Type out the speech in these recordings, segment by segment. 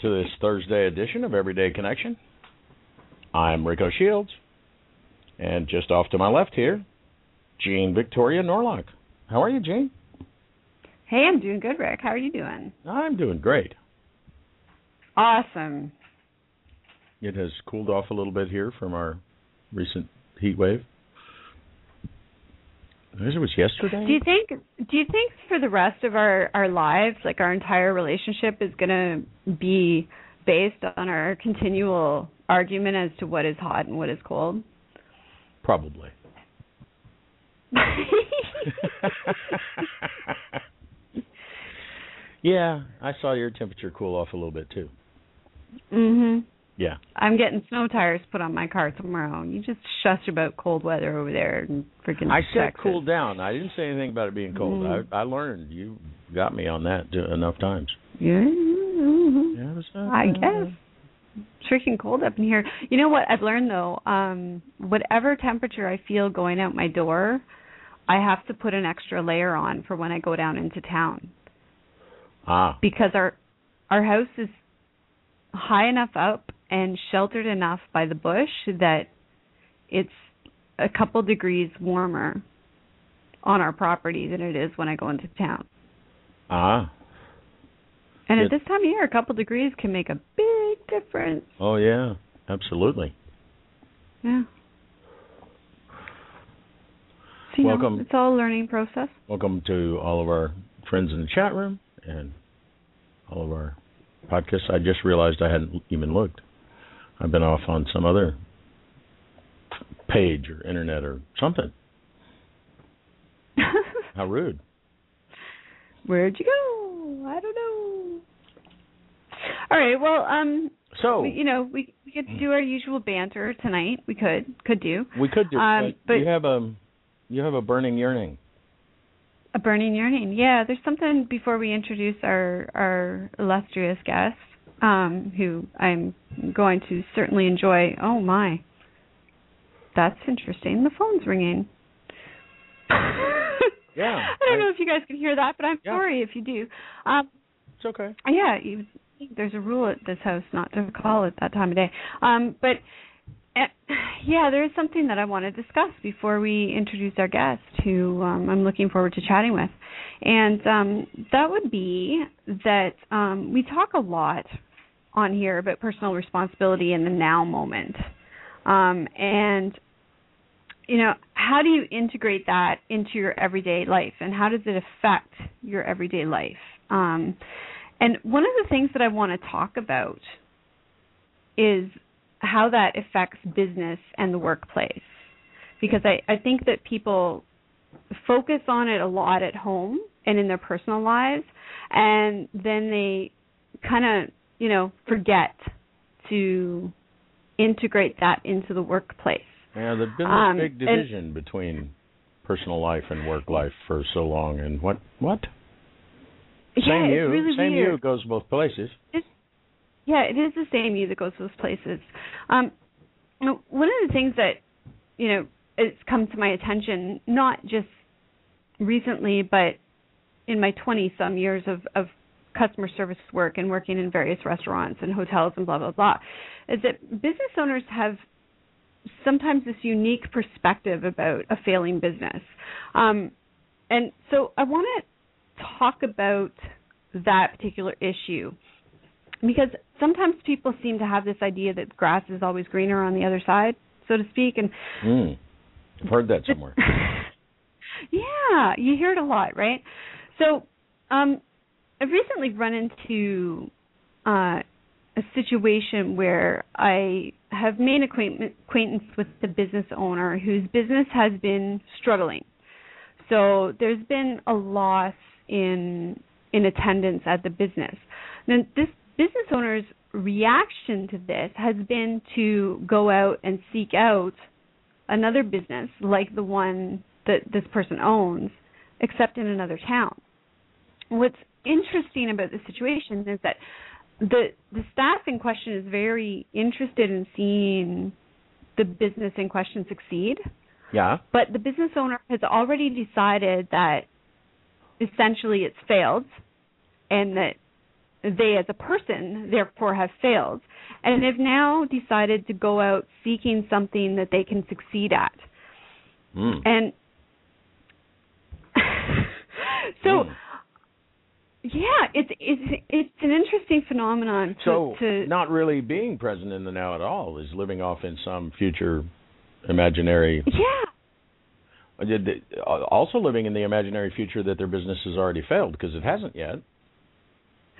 to this Thursday edition of Everyday Connection. I'm Rico Shields, and just off to my left here, Jean Victoria Norlock. How are you, Jean? Hey, I'm doing good, Rick. How are you doing? I'm doing great. Awesome. It has cooled off a little bit here from our recent heat wave. It was yesterday. Do you think do you think for the rest of our our lives like our entire relationship is going to be based on our continual argument as to what is hot and what is cold? Probably. yeah, I saw your temperature cool off a little bit too. Mhm. Yeah. I'm getting snow tires put on my car tomorrow. You just shush about cold weather over there and freaking I said Texas. cool down. I didn't say anything about it being cold. Mm. I I learned. You got me on that enough times. Yeah. mhm. Yeah, I guess. It's freaking cold up in here. You know what I've learned though? Um whatever temperature I feel going out my door, I have to put an extra layer on for when I go down into town Ah. because our our house is high enough up and sheltered enough by the bush that it's a couple degrees warmer on our property than it is when I go into town. Ah. And Good. at this time of year, a couple degrees can make a big difference. Oh yeah. Absolutely. Yeah. So, you know, Welcome. it's all a learning process. Welcome to all of our friends in the chat room and all of our podcasts. I just realized I hadn't even looked. I've been off on some other page or internet or something. How rude. Where'd you go? I don't know. All right. Well, um, So we, you know, we we could do our usual banter tonight. We could could do we could do um, but you have a you have a burning yearning. a burning yearning. Yeah, there's something before we introduce our our illustrious guest, um, who I'm going to certainly enjoy. Oh my, that's interesting. The phone's ringing. Yeah. I don't know if you guys can hear that, but I'm Yeah. sorry if you do. Um, It's okay. yeah, you, there's a rule at this house not to call at that time of day. Um, but uh, yeah, there is something that I want to discuss before we introduce our guest, who um, I'm looking forward to chatting with, and um, that would be that um, we talk a lot on here about personal responsibility in the now moment, um, and you know how do you integrate that into your everyday life, and how does it affect your everyday life? Um, and one of the things that I want to talk about is how that affects business and the workplace. Because I, I think that people focus on it a lot at home and in their personal lives, and then they kind of, you know, forget to integrate that into the workplace. Yeah, there's been this Um, big and- division between personal life and work life for so long and what what? yeah, Same it's you. really Same weird. you goes both places. Yeah, it is the same you that goes both places. Um, one of the things that you know it's come to my attention, not just recently, but in my twenty some years of, of customer service work and working in various restaurants and hotels and blah blah blah, is that business owners have sometimes this unique perspective about a failing business. Um, and so I want to talk about that particular issue because sometimes people seem to have this idea that grass is always greener on the other side, so to speak, and mm. I've heard that somewhere. yeah, you hear it a lot, right? So, um, I've recently run into uh, a situation where I have made acquaintance with the business owner whose business has been struggling. So there's been a loss in in attendance at the business. Now this business owner's reaction to this has been to go out and seek out another business like the one that this person owns, except in another town. What's interesting about the situation is that the the staff in question is very interested in seeing the business in question succeed. Yeah. But the business owner has already decided that essentially it's failed and that they as a person therefore have failed and have now decided to go out seeking something that they can succeed at. Mm. And so mm. Yeah, it's it's it's an interesting phenomenon to, so to not really being present in the now at all is living off in some future imaginary Yeah. Also living in the imaginary future that their business has already failed because it hasn't yet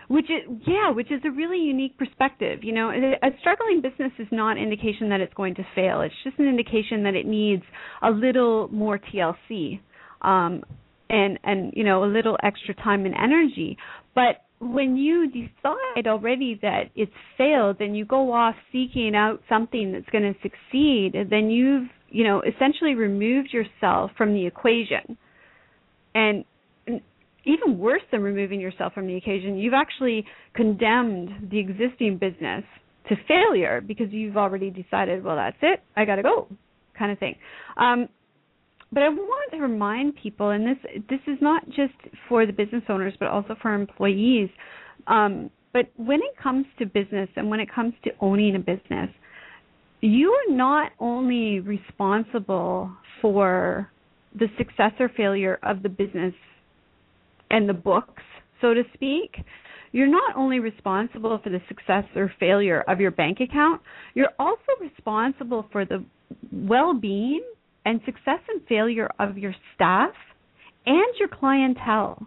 which is yeah which is a really unique perspective you know a struggling business is not indication that it's going to fail it's just an indication that it needs a little more tlc um and and you know a little extra time and energy but when you decide already that it's failed and you go off seeking out something that's going to succeed then you've you know essentially removed yourself from the equation and even worse than removing yourself from the occasion, you've actually condemned the existing business to failure because you've already decided, well, that's it, I got to go, kind of thing. Um, but I want to remind people, and this this is not just for the business owners, but also for employees. Um, but when it comes to business and when it comes to owning a business, you are not only responsible for the success or failure of the business and the books, so to speak, you're not only responsible for the success or failure of your bank account, you're also responsible for the well being and success and failure of your staff and your clientele.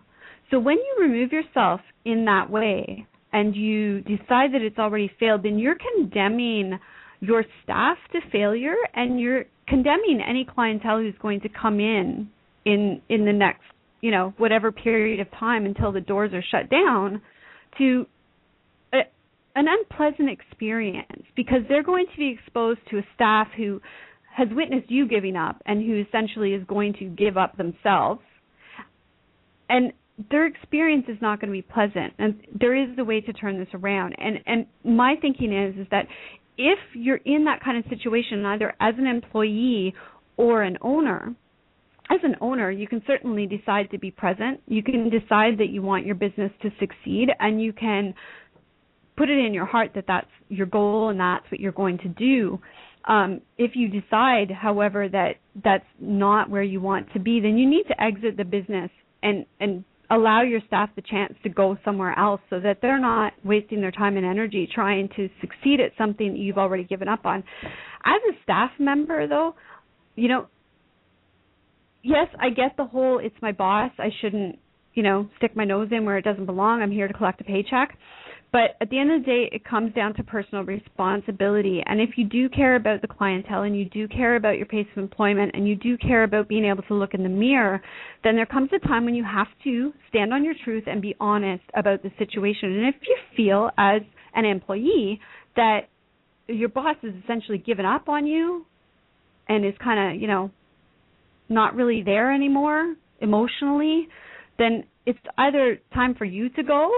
So when you remove yourself in that way and you decide that it's already failed, then you're condemning your staff to failure and you're condemning any clientele who's going to come in in in the next you know whatever period of time until the doors are shut down to an unpleasant experience because they're going to be exposed to a staff who has witnessed you giving up and who essentially is going to give up themselves and their experience is not going to be pleasant and there is a way to turn this around and and my thinking is is that if you're in that kind of situation either as an employee or an owner as an owner, you can certainly decide to be present. You can decide that you want your business to succeed, and you can put it in your heart that that's your goal and that's what you're going to do. Um, if you decide, however, that that's not where you want to be, then you need to exit the business and and allow your staff the chance to go somewhere else so that they're not wasting their time and energy trying to succeed at something that you've already given up on. As a staff member, though, you know, yes, I get the whole it's my boss. I shouldn't, you know, stick my nose in where it doesn't belong. I'm here to collect a paycheck. But at the end of the day, it comes down to personal responsibility. And if you do care about the clientele and you do care about your pace of employment and you do care about being able to look in the mirror, then there comes a time when you have to stand on your truth and be honest about the situation. And if you feel as an employee that your boss has essentially given up on you and is kind of, you know, not really there anymore emotionally, then it's either time for you to go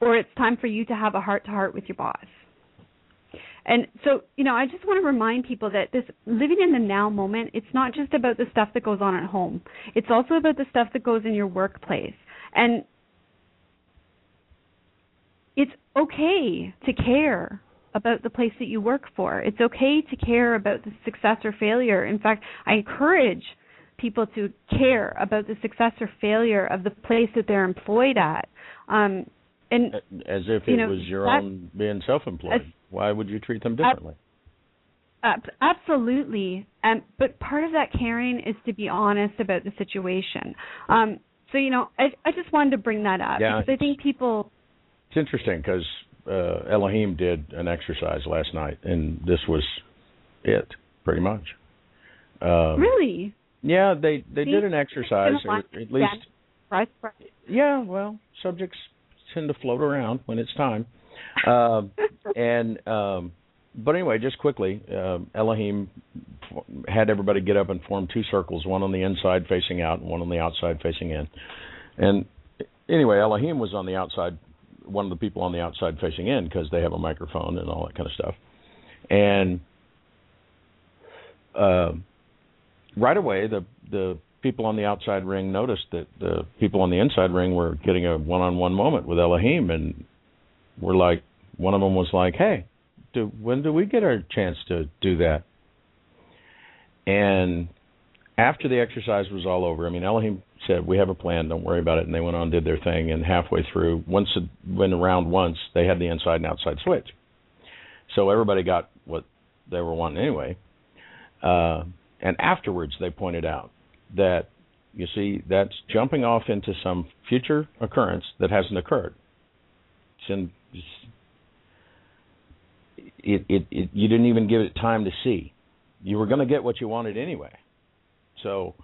or it's time for you to have a heart to heart with your boss. And so, you know, I just want to remind people that this living in the now moment, it's not just about the stuff that goes on at home. It's also about the stuff that goes in your workplace. And it's okay to care about the place that you work for. It's okay to care about the success or failure. In fact, I encourage people to care about the success or failure of the place that they're employed at. Um, and as if it know, was your own being self-employed. As, Why would you treat them differently? absolutely. Um, but part of that caring is to be honest about the situation. Um, so you know, I I just wanted to bring that up yeah, because I think people. It's interesting because uh, Elohim did an exercise last night, and this was it pretty much. Um, really? Yeah, they they See, did an exercise, at least. Yeah, well, subjects tend to float around when it's time, uh, and um, but anyway, just quickly, uh, Elohim had everybody get up and form two circles, one on the inside facing out and one on the outside facing in. And anyway, Elohim was on the outside, one of the people on the outside facing in because they have a microphone and all that kind of stuff. And uh, right away, the the people on the outside ring noticed that the people on the inside ring were getting a one-on-one moment with Elohim, and were like, one of them was like, "Hey, do when do we get our chance to do that? And after the exercise was all over, I mean, Elohim said, "We have a plan. Don't worry about it." And they went on did their thing. And halfway through, once it went around once, they had the inside and outside switch. So everybody got what they were wanting anyway. Uh, and afterwards, they pointed out that you see that's jumping off into some future occurrence that hasn't occurred. It's in it, it, it you didn't even give it time to see. You were going to get what you wanted anyway. So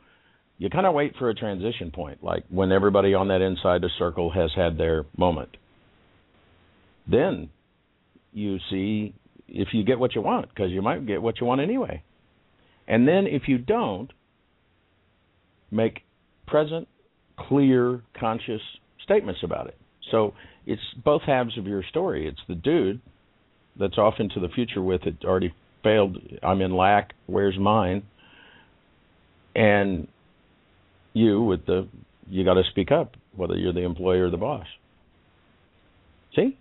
you kind of wait for a transition point, like when everybody on that inside the circle has had their moment. Then you see if you get what you want, because you might get what you want anyway. And then if you don't, make present, clear, conscious statements about it. So it's both halves of your story. It's the dude that's off into the future with it already failed. I'm in lack. Where's mine? And you with the you got to speak up, whether you're the employer or the boss. See?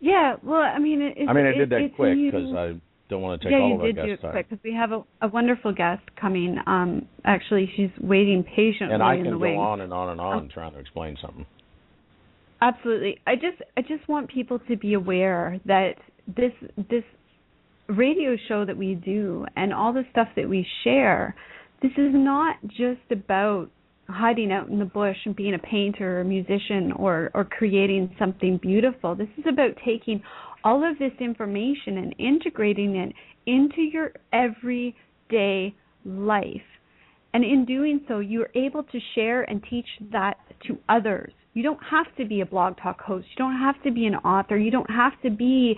Yeah. Well, I mean, it, I mean, I did that quick because I don't want to take yeah, all of our guests' Yeah, you did do it quick because we have a, a wonderful guest coming. Um, actually, she's waiting patiently and I in can the go wings. on and on and on um, trying to explain something. Absolutely. I just I just want people to be aware that this this radio show that we do and all the stuff that we share, this is not just about hiding out in the bush and being a painter or a musician or or creating something beautiful. This is about taking all of this information and integrating it into your everyday life. And in doing so, you're able to share and teach that to others. You don't have to be a blog talk host. You don't have to be an author. You don't have to be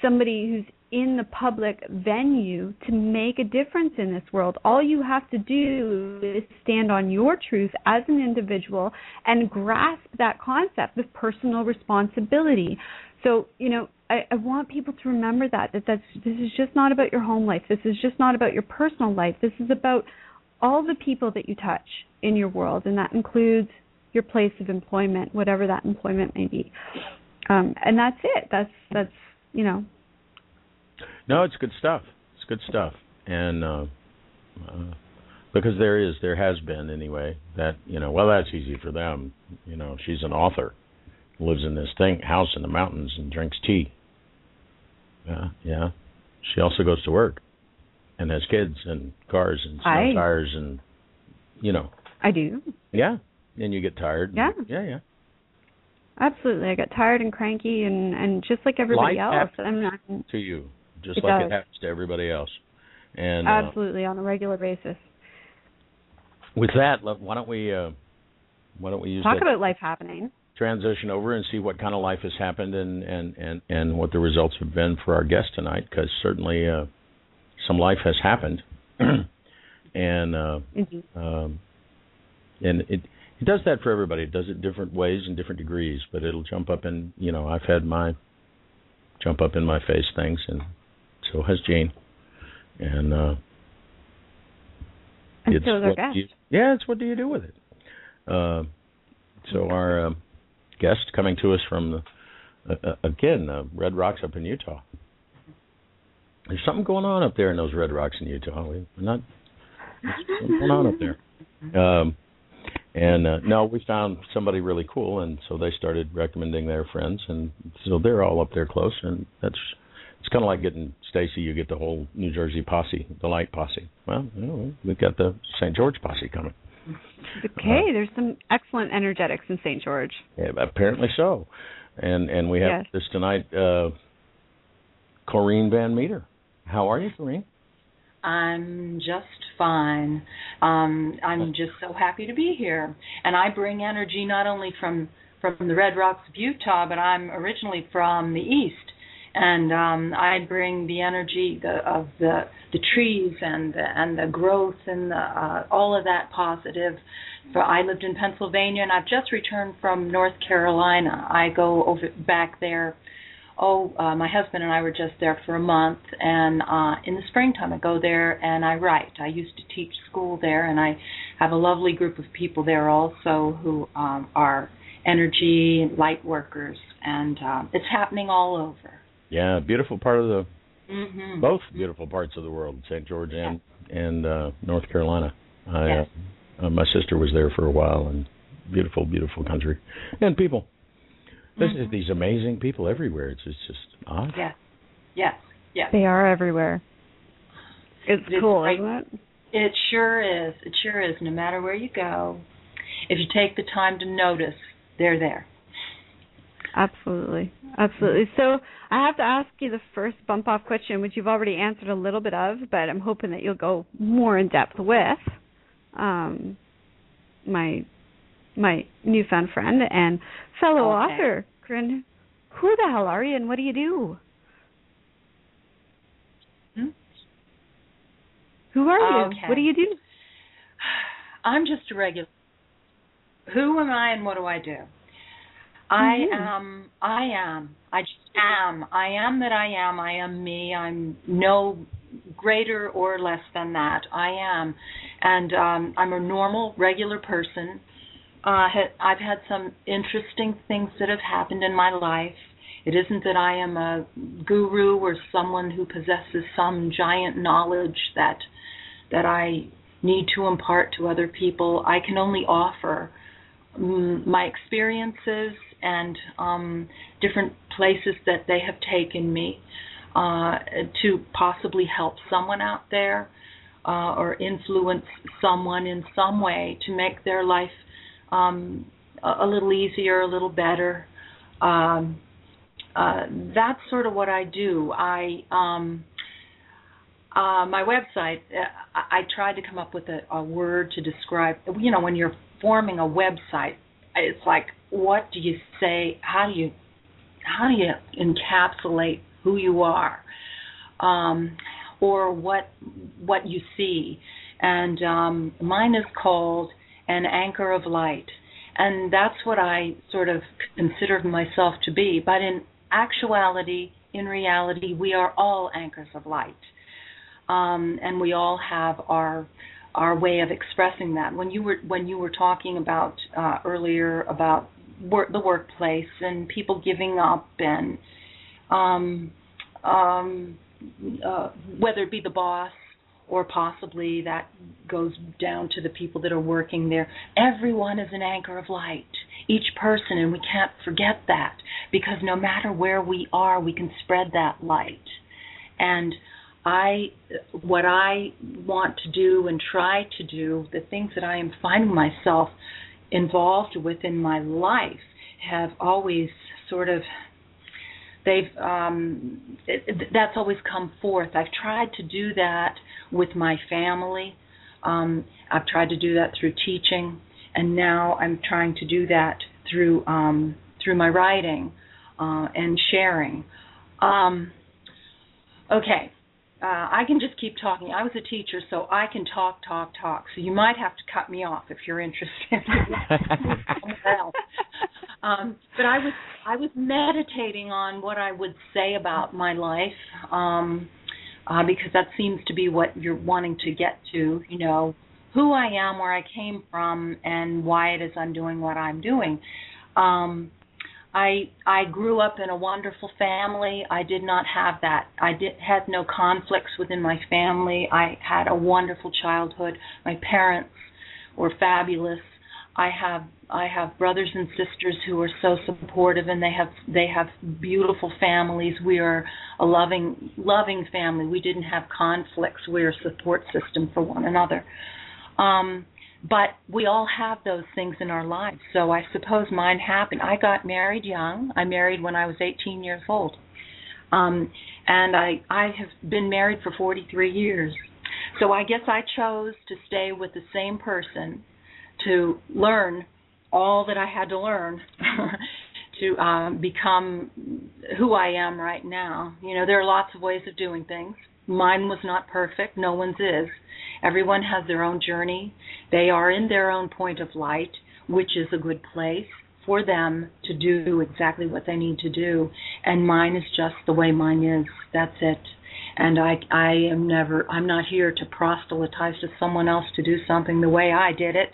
somebody who's in the public venue to make a difference in this world. All you have to do is stand on your truth as an individual and grasp that concept of personal responsibility. So, you know, I, I want people to remember that that that's this is just not about your home life. This is just not about your personal life. This is about all the people that you touch in your world, and that includes your place of employment, whatever that employment may be. Um, and that's it. That's that's you know. No, it's good stuff. It's good stuff, and uh, uh, because there is, there has been anyway. That you know, well, that's easy for them. You know, she's an author, lives in this thing house in the mountains and drinks tea. Yeah, yeah. She also goes to work and has kids and cars and snow I, tires and you know. I do. Yeah, and you get tired. Yeah. yeah, yeah. Absolutely, I get tired and cranky, and and just like everybody Life else, I'm not. To you, just it like does. it happens to everybody else. And uh, absolutely on a regular basis. With that, why don't we uh, why don't we use talk that about life happening? Transition over and see what kind of life has happened and and and and what the results have been for our guest tonight, because certainly uh, some life has happened, and uh, mm-hmm. um, and it it does that for everybody. It does it different ways and different degrees, but it'll jump up and you know I've had my jump up in my face things, and so has Jane, and uh, and it's so what. You, yeah, it's what do you do with it? Uh, so our uh, guest coming to us from the, uh, again uh, Red Rocks up in Utah. There's something going on up there in those Red Rocks in Utah. We're not what's going on up there? Um, and uh, no, we found somebody really cool, and so they started recommending their friends, and so they're all up there close, and that's it's kind of like getting Stacy. You get the whole New Jersey posse, the light posse. Well, you know, we've got the St. George posse coming. Okay, uh, there's some excellent energetics in St. George. Yeah, apparently so, and and we have yes. this tonight. Uh, Corrine Van Meter. How are you, Corrine? I'm just fine. Um, I'm just so happy to be here, and I bring energy not only from from the Red Rocks of Utah, but I'm originally from the east, and um, I bring the energy the, of the the trees and the, and the growth and the, uh, all of that positive. So I lived in Pennsylvania, and I've just returned from North Carolina. I go over back there oh, uh, my husband and I were just there for a month, and uh, in the springtime I go there and I write. I used to teach school there, and I have a lovely group of people there also who um, are energy light workers, and uh, it's happening all over. Yeah, beautiful part of the mm-hmm. both beautiful parts of the world, St. George and yeah. and uh, North Carolina. I, yes. uh, my sister was there for a while, and beautiful, beautiful country and people. There's mm-hmm. these amazing people everywhere. It's, it's just odd. Yes. Yes. Yes. They are everywhere. It's, it's cool, isn't it? It sure is. It sure is. No matter where you go, if you take the time to notice, they're there. Absolutely. Absolutely. So I have to ask you the first bump off question, which you've already answered a little bit of, but I'm hoping that you'll go more in depth with. Um, my my newfound friend and fellow okay. author, Corinne. Who the hell are you and what do you do? Hmm? Who are okay. you? What do you do? I'm just a regular. Who am I and what do I do? I mm-hmm. am. I am. I just am. I am that I am. I am me. I'm no greater or less than that. I am, and um, I'm a normal, regular person uh, I've had some interesting things that have happened in my life. It isn't that I am a guru or someone who possesses some giant knowledge that that I need to impart to other people. I can only offer um, my experiences and um, different places that they have taken me uh, to possibly help someone out there uh, or influence someone in some way to make their life um, a, little easier, a little better. Um, uh, that's sort of what I do. I um, uh, my website. Uh, I, I tried to come up with a, a word to describe. You know, when you're forming a website, it's like, what do you say? How do you how do you encapsulate who you are, um, or what what you see? And um, mine is called an anchor of light. And that's what I sort of consider myself to be. But in actuality, in reality, we are all anchors of light. Um, and we all have our our way of expressing that. When you were when you were talking about uh, earlier about the workplace and people giving up and um, um, uh, whether it be the boss or possibly that goes down to the people that are working there. Everyone is an anchor of light, each person, and we can't forget that because no matter where we are, we can spread that light. And I, what I want to do and try to do, the things that I am finding myself involved with in my life have always sort of they've um it, that's always come forth. I've tried to do that with my family. Um i've tried to do that through teaching and now i'm trying to do that through um through my writing uh and sharing. Um okay uh, I can just keep talking. I was a teacher, so I can talk, talk, talk. So you might have to cut me off if you're interested. um, but I was I was meditating on what I would say about my life, um, uh, because that seems to be what you're wanting to get to. You know, who I am, where I came from, and why it is I'm doing what I'm doing. Um, I I grew up in a wonderful family. I did not have that. I did had no conflicts within my family. I had a wonderful childhood. My parents were fabulous. I have I have brothers and sisters who are so supportive and they have they have beautiful families. We are a loving loving family. We didn't have conflicts. We're a support system for one another. Um but we all have those things in our lives. So I suppose mine happened. I got married young. I married when I was 18 years old. Um and I I have been married for 43 years. So I guess I chose to stay with the same person to learn all that I had to learn to um, become who I am right now. You know, there are lots of ways of doing things. Mine was not perfect. No one's is. Everyone has their own journey. They are in their own point of light, which is a good place for them to do exactly what they need to do. And mine is just the way mine is. That's it. And I I am never I'm not here to proselytize to someone else to do something the way I did it.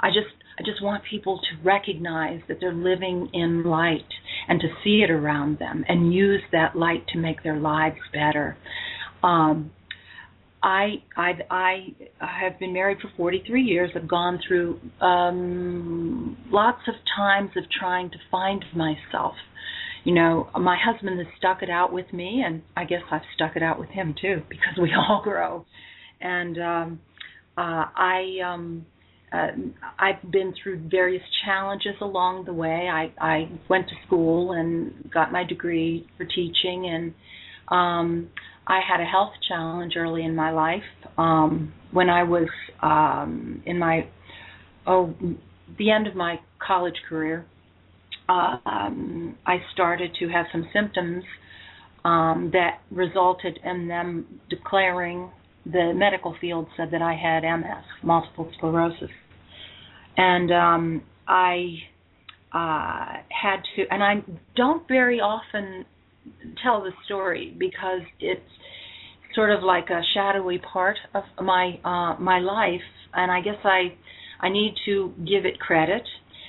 I just I just want people to recognize that they're living in light and to see it around them and use that light to make their lives better. Um, I I I have been married for 43 years. I've gone through um, lots of times of trying to find myself. You know, my husband has stuck it out with me, and I guess I've stuck it out with him too because we all grow. And um, uh, I um, uh, I've been through various challenges along the way. I, I went to school and got my degree for teaching, and um, I had a health challenge early in my life. Um, when I was um, in my oh the end of my college career, um, I started to have some symptoms um, that resulted in them declaring the medical field said that I had MS, multiple sclerosis, and um, I uh, had to, and I don't very often tell the story because it's sort of like a shadowy part of my uh, my life, and I guess I I need to give it credit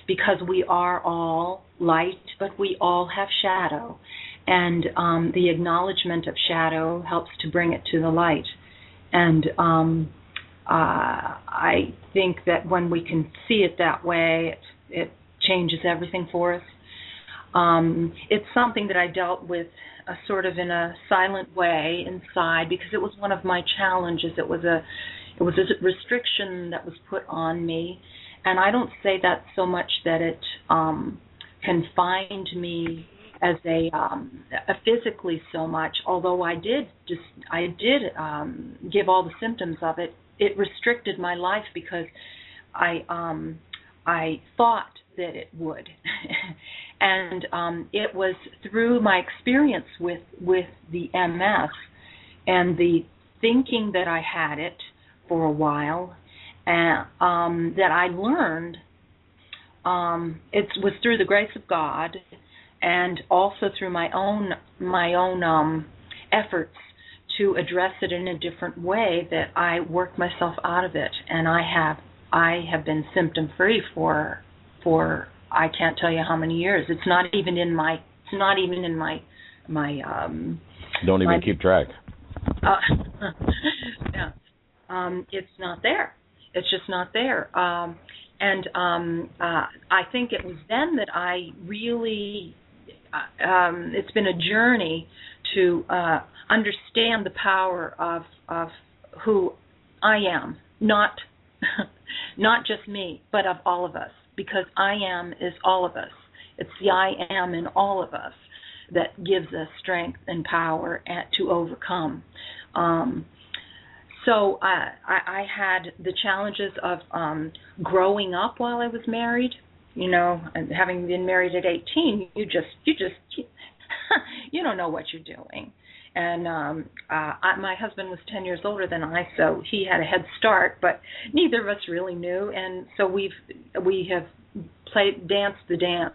because we are all light, but we all have shadow, and um, the acknowledgement of shadow helps to bring it to the light. And um, uh, I think that when we can see it that way, it, it changes everything for us. Um, it's something that I dealt with uh, sort of in a silent way inside because it was one of my challenges. It was a it was a restriction that was put on me, and I don't say that so much that it um, confined me as a, um, a physically so much. Although I did just I did um, give all the symptoms of it. It restricted my life because I um, I thought that it would, and um, it was through my experience with with the MS and the thinking that I had it for a while, and um, that I learned. Um, it was through the grace of God and also through my own my own um, efforts to address it in a different way that I worked myself out of it, and I have I have been symptom free for for I can't tell you how many years. It's not even in my it's not even in my my um don't even my, keep track. Uh, yeah. Um it's not there. It's just not there. Um and um uh I think it was then that I really uh, um, it's been a journey to uh, understand the power of of who I am, not not just me, but of all of us, because I am is all of us. It's the I am in all of us that gives us strength and power at, to overcome. Um, so I, I, I had the challenges of um, growing up while I was married, you know, having been married at 18, you just you just you don't know what you're doing. And um uh I, my husband was 10 years older than I, so he had a head start, but neither of us really knew and so we've we have played danced the dance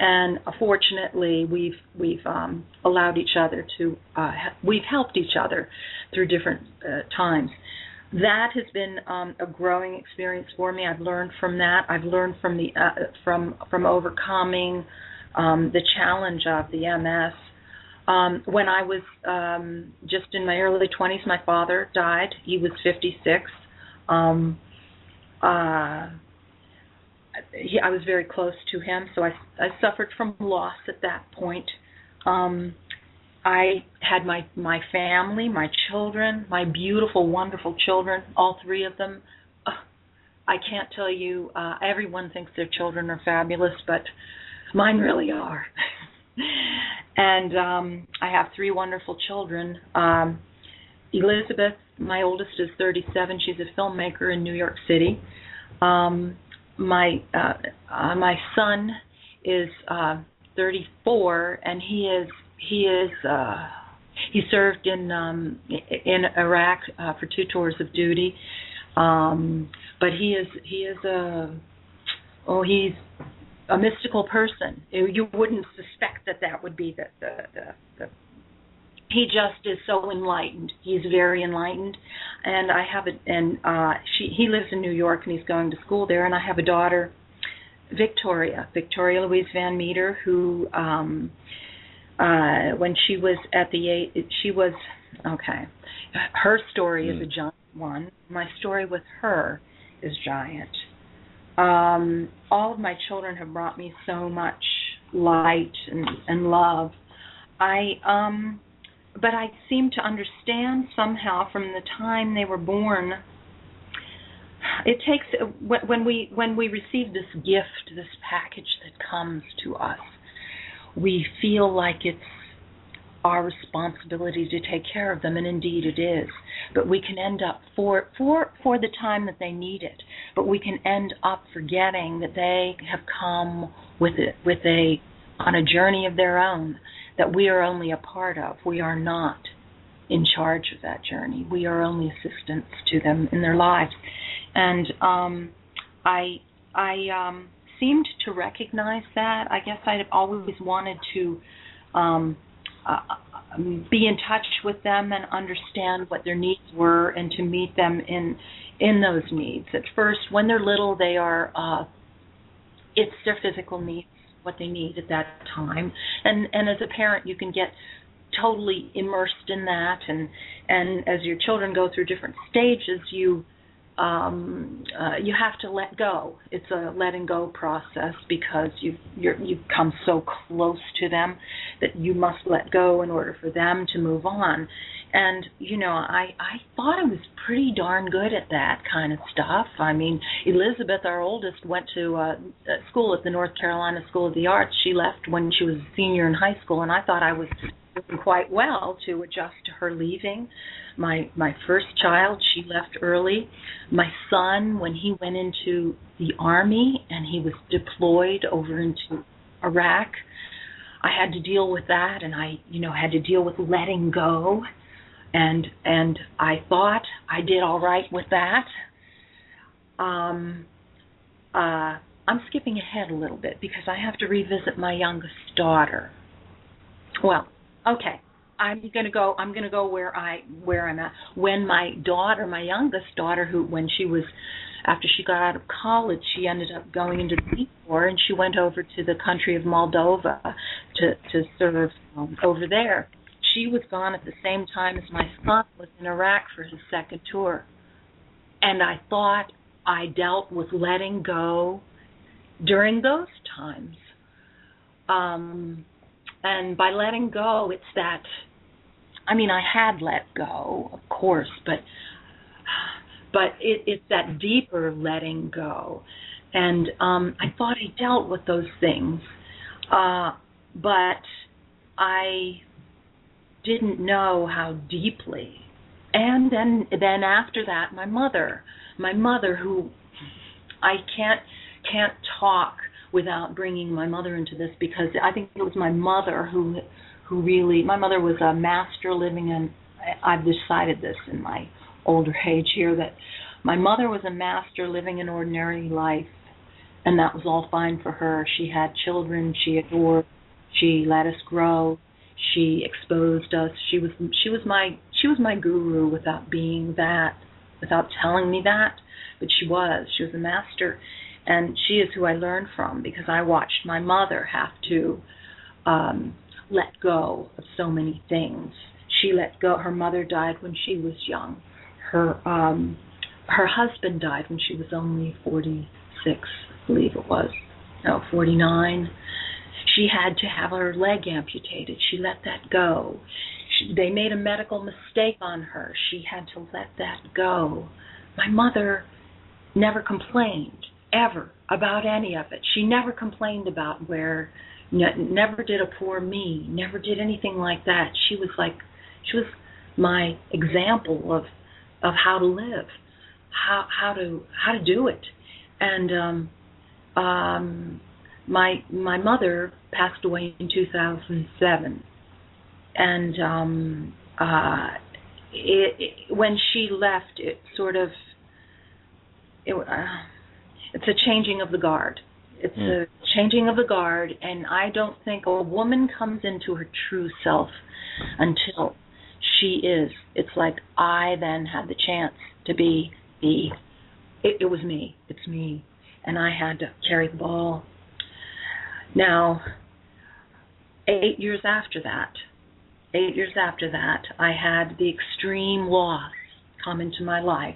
and fortunately we've we've um allowed each other to uh we've helped each other through different uh, times that has been um, a growing experience for me. I've learned from that. I've learned from the uh, from from overcoming um, the challenge of the MS. Um, when I was um, just in my early 20s, my father died. He was 56. Um, uh, he, I was very close to him, so I, I suffered from loss at that point. Um, I had my my family, my children, my beautiful, wonderful children, all three of them. Uh, I can't tell you. Uh, everyone thinks their children are fabulous, but mine really are. and um, I have three wonderful children. Um, Elizabeth, my oldest, is 37. She's a filmmaker in New York City. Um, my uh, uh, my son is uh, 34, and he is he is uh, he served in um, in Iraq uh, for two tours of duty. Um, but he is he is a oh he's a mystical person. You wouldn't suspect that that would be the the, the, the he just is so enlightened. He's very enlightened, and I have a and uh, she he lives in New York and he's going to school there, and I have a daughter, Victoria, Victoria Louise Van Meter, who um, uh, when she was at the age she was okay. Her story mm. is a hmm. giant one. My story with her is giant. Um, all of my children have brought me so much light and, and love. I um but I seem to understand somehow from the time they were born. It takes when we when we receive this gift, this package that comes to us, we feel like it's our responsibility to take care of them and indeed it is but we can end up for for for the time that they need it but we can end up forgetting that they have come with it with a on a journey of their own that we are only a part of. We are not in charge of that journey. We are only assistants to them in their lives. And um, I I um, seemed to recognize that. I guess I'd always wanted to um, be in touch with them and understand what their needs were and to meet them in in those needs. At first, when they're little, they are uh, it's their physical needs what they need at that time. And and as a parent you can get totally immersed in that. And and as your children go through different stages you um uh, you have to let go. It's a letting go process because you you're you've come so close to them that you must let go in order for them to move on. And you know i i thought i was pretty darn good at that kind of stuff. I mean elizabeth our oldest went to uh school at the north carolina school of the arts. She left when she was a senior in high school and i thought i was doing quite well to adjust to her leaving. My my first child she left early. My son when he went into the army and he was deployed over into iraq i had to deal with that and i you know had to deal with letting go and and I thought I did all right with that. Um, uh, I'm skipping ahead a little bit because I have to revisit my youngest daughter. Well, okay. I'm going to go I'm going to go where I where I'm at. When my daughter, my youngest daughter who when she was after she got out of college, she ended up going into the Peace Corps and she went over to the country of Moldova to to serve um, over there she was gone at the same time as my son was in Iraq for his second tour. And I thought I dealt with letting go during those times. Um, and by letting go, it's that, I mean, I had let go, of course, but but it, it's that deeper letting go. And um, I thought I dealt with those things, uh, but I didn't know how deeply. And then then after that, my mother, my mother who I can't can't talk without bringing my mother into this because I think it was my mother who who really my mother was a master living in I've decided this in my older age here that my mother was a master living an ordinary life and that was all fine for her. She had children she adored, she let us grow, she exposed us. She was she was my she was my guru without being that, without telling me that, but she was. She was a master. and she is who I learned from because I watched my mother have to um let go of so many things. She let go her mother died when she was young. Her um her husband died when she was only 46, I believe it was. No, 49. She had to have her leg amputated. She let that go. She, they made a medical mistake on her. She had to let that go. My mother never complained ever about any of it. She never complained about where never did a poor me, never did anything like that. She was like she was my example of of how to live, how how to how to do it. And um um my my mother passed away in 2007 and um uh it, it when she left it sort of it uh, it's a changing of the guard it's mm. a changing of the guard and i don't think a woman comes into her true self until she is. It's like i then had the chance to be the it, it was me. It's me. And i had to carry the ball. Now eight years after that eight years after that i had the extreme loss come into my life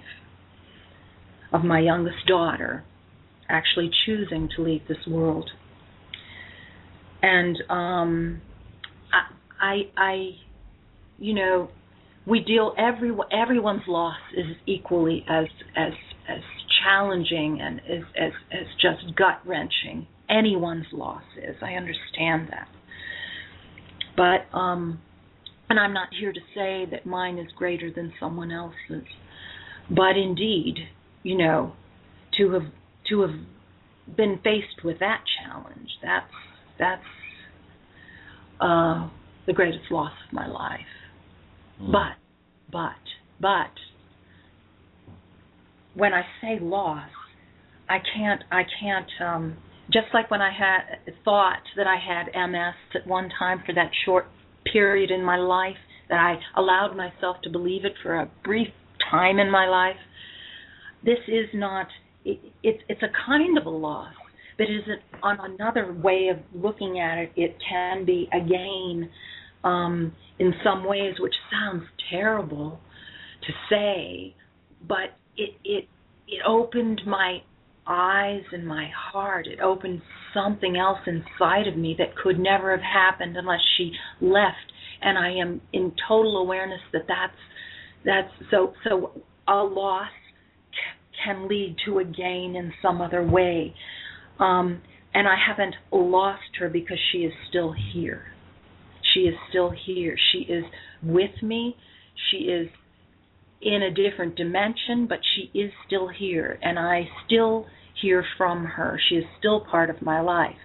of my youngest daughter actually choosing to leave this world. And um, I, I, I, you know, we deal every everyone's loss is equally as as as challenging and as as as just gut wrenching. Anyone's loss is. I understand that, but um, and I'm not here to say that mine is greater than someone else's, but indeed, you know, to have to have been faced with that challenge, that's that's uh, the greatest loss of my life. Mm. But, but, but, when I say loss, I can't, I can't. Um, just like when I had thought that I had MS at one time for that short period in my life, that I allowed myself to believe it for a brief time in my life. This is not it, it's it's a kind of a loss, but is it on another way of looking at it? It can be a gain um, in some ways, which sounds terrible to say, but it it it opened my eyes and my heart. It opened something else inside of me that could never have happened unless she left. And I am in total awareness that that's that's so so a loss can lead to a gain in some other way. Um, and I haven't lost her because she is still here. She is still here. She is with me. She is in a different dimension, but she is still here. And I still hear from her. She is still part of my life.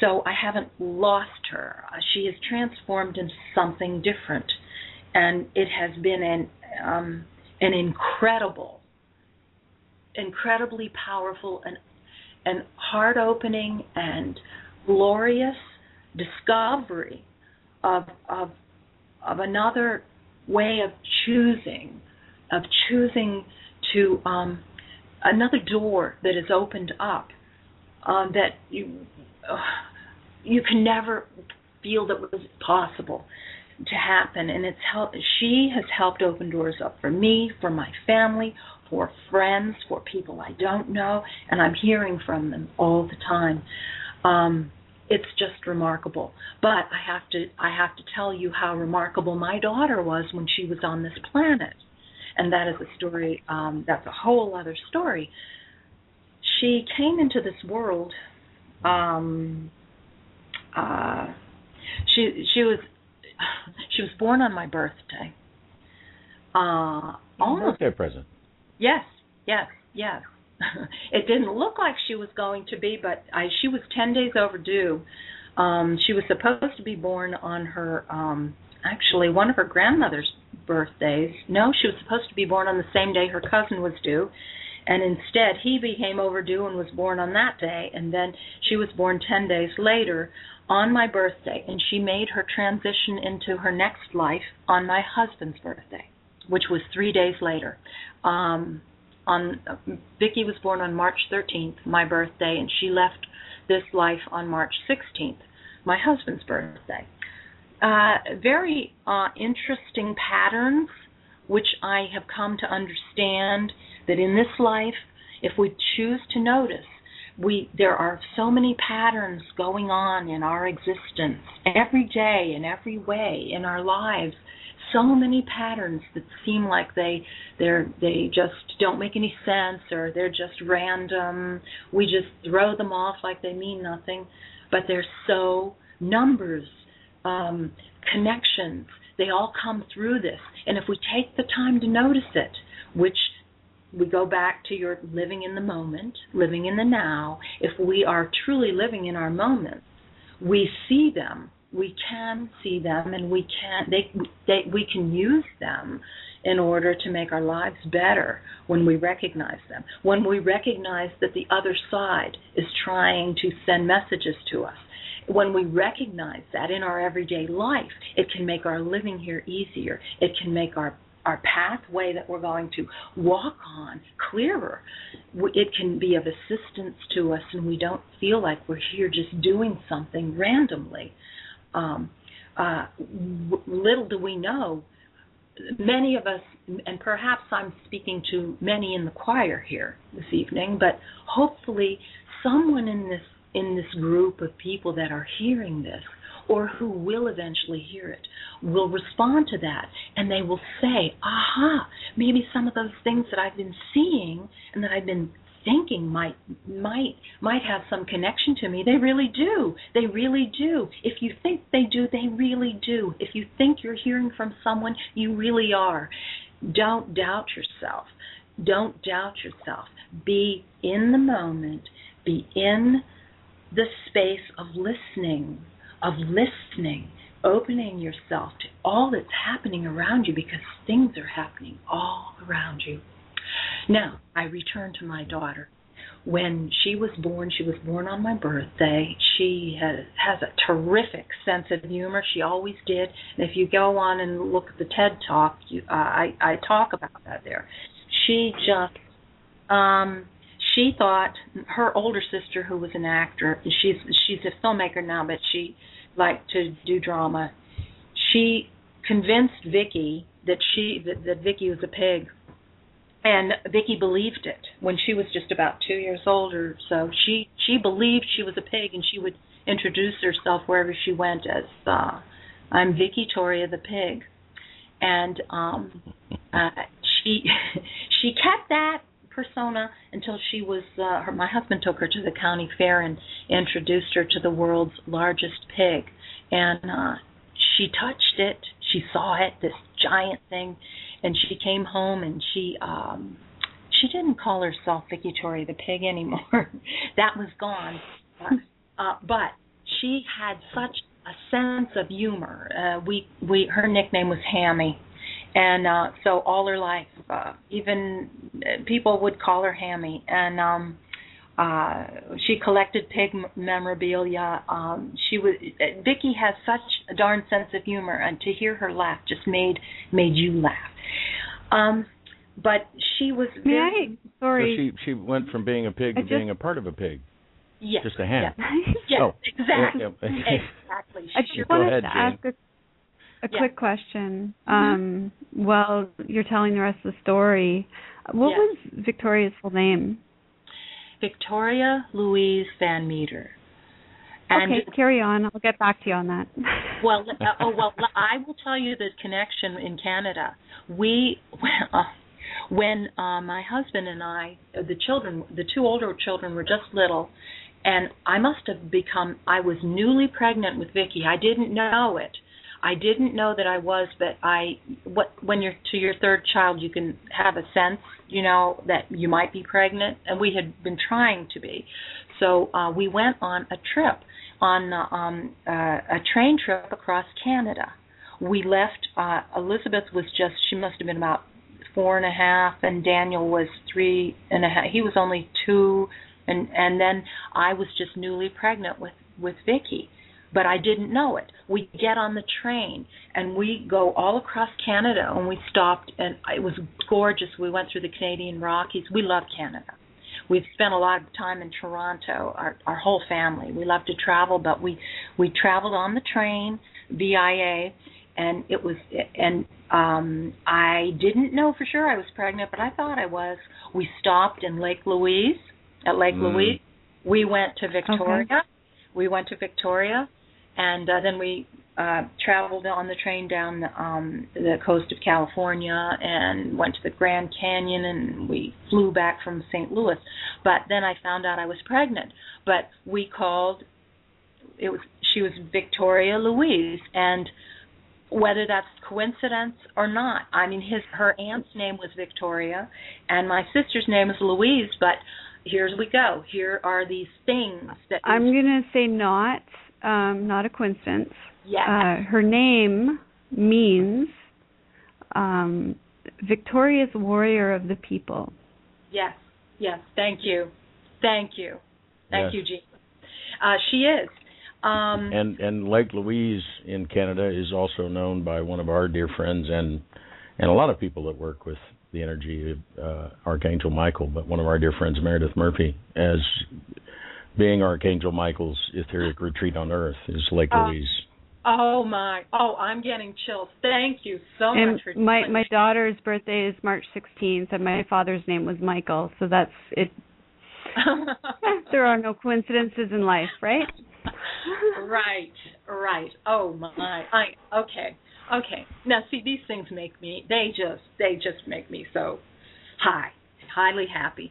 So I haven't lost her. She has transformed into something different. And it has been an um, an incredible incredibly powerful and and heart opening and glorious discovery of of of another way of choosing of choosing to um, another door that is opened up um, that you uh, you can never feel that was possible to happen and it's she has helped open doors up for me for my family for friends, for people I don't know, and I'm hearing from them all the time. Um, it's just remarkable. But I have to I have to tell you how remarkable my daughter was when she was on this planet, and that is a story. Um, that's a whole other story. She came into this world. Um, uh, she she was she was born on my birthday. Uh, almost birthday present. Yes, yes, yes. it didn't look like she was going to be, but I, she was 10 days overdue. Um, she was supposed to be born on her, um, actually, one of her grandmother's birthdays. No, she was supposed to be born on the same day her cousin was due. And instead, he became overdue and was born on that day. And then she was born 10 days later on my birthday. And she made her transition into her next life on my husband's birthday which was three days later. Um, on Vicki was born on March 13th, my birthday, and she left this life on March 16th, my husband's birthday. Uh, very uh, interesting patterns, which I have come to understand that in this life, if we choose to notice, we there are so many patterns going on in our existence every day in every way in our lives so many patterns that seem like they they're they just don't make any sense or they're just random we just throw them off like they mean nothing but they're so numbers um connections they all come through this and if we take the time to notice it which we go back to your living in the moment, living in the now. If we are truly living in our moments, we see them. We can see them, and we can they, they we can use them in order to make our lives better when we recognize them. When we recognize that the other side is trying to send messages to us. When we recognize that in our everyday life, it can make our living here easier. It can make our our pathway that we're going to walk on clearer. It can be of assistance to us, and we don't feel like we're here just doing something randomly. Um, uh, little do we know, many of us, and perhaps I'm speaking to many in the choir here this evening, but hopefully someone in this in this group of people that are hearing this or who will eventually hear it will respond to that and they will say, aha, maybe some of those things that I've been seeing and that I've been thinking might might might have some connection to me. They really do. They really do. If you think they do, they really do. If you think you're hearing from someone, you really are. Don't doubt yourself. Don't doubt yourself. Be in the moment. Be in the space of listening of listening, opening yourself to all that's happening around you because things are happening all around you. Now, I return to my daughter. When she was born, she was born on my birthday. She has, has a terrific sense of humor. She always did. And if you go on and look at the TED Talk, you, uh, I, I talk about that there. She just um she thought her older sister who was an actor she's she's a filmmaker now but she liked to do drama she convinced Vicki that she that, that Vicki was a pig and Vicki believed it when she was just about 2 years old or so. She she believed she was a pig and she would introduce herself wherever she went as uh I'm Vicki Toria the pig. And um uh she she kept that persona until she was uh, her my husband took her to the county fair and introduced her to the world's largest pig. And uh she touched it. She saw it this giant thing and she came home and she um she didn't call herself Vicki Toria the pig anymore. That was gone. Uh, but she had such a sense of humor. Uh we we her nickname was Hammy. And uh so all her life uh even uh, people would call her hammy. And um uh she collected pig memorabilia. Um she was uh, Vicki has such a darn sense of humor. And to hear her laugh just made made you laugh um but she was very, May I, sorry so she she went from being a pig to being a part of a pig yes just a ham yes, yes oh. exactly exactly I just wanted ahead, to Jane. ask a a yeah. quick question. Mm-hmm. Um, well, you're telling the rest of the story. What yes. was Victoria's full name? Victoria Louise Van Meter. And okay, carry on. I'll get back to you on that. well, uh, oh well, I will tell you the connection in Canada. We uh, when uh, my husband and I, the children, the two older children were just little, and I must have become. I was newly pregnant with Vicki. I didn't know it I didn't know that I was, but I what when you're to your third child, you can have a sense, you know, that you might be pregnant, and we had been trying to be. So uh, we went on a trip, on um, uh, a train trip across Canada. We left. Uh, Elizabeth was just she must have been about four and a half, and Daniel was three and a half. He was only two, and and then I was just newly pregnant with with Vicki but I didn't know it. We get on the train and we go all across Canada and we stopped and it was gorgeous. We went through the Canadian Rockies. We love Canada. We've spent a lot of time in Toronto, our our whole family. We love to travel, but we we traveled on the train, VIA, and it was and um I didn't know for sure I was pregnant, but I thought I was. We stopped in Lake Louise, at Lake Mm. Louise. We went to Victoria. Okay. We went to Victoria and uh, then we uh traveled on the train down the um the coast of California and went to the Grand Canyon and we flew back from St. Louis. But then I found out I was pregnant. But we called it was she was Victoria Louise and whether that's coincidence or not. I mean his her aunt's name was Victoria and my sister's name is Louise, but here's we go. Here are these things that I'm gonna say not, um, not a coincidence. Yes. Uh, her name means um, victorious warrior of the people. Yes, yes. Thank you, thank you, thank Yes. you, Jean. Uh, she is. Um, And and Lake Louise in Canada is also known by one of our dear friends and and a lot of people that work with the energy of uh, Archangel Michael, but one of our dear friends Meredith Murphy as being Archangel Michael's etheric retreat on Earth is Lake Oh, Louise. Oh my! Oh, I'm getting chills. Thank you so and much for my my daughter's birthday is March 16th, and my father's name was Michael. So that's it. there are no coincidences in life, right? right, right. Oh my. I okay, okay. Now see, these things make me. They just, they just make me so high, highly happy.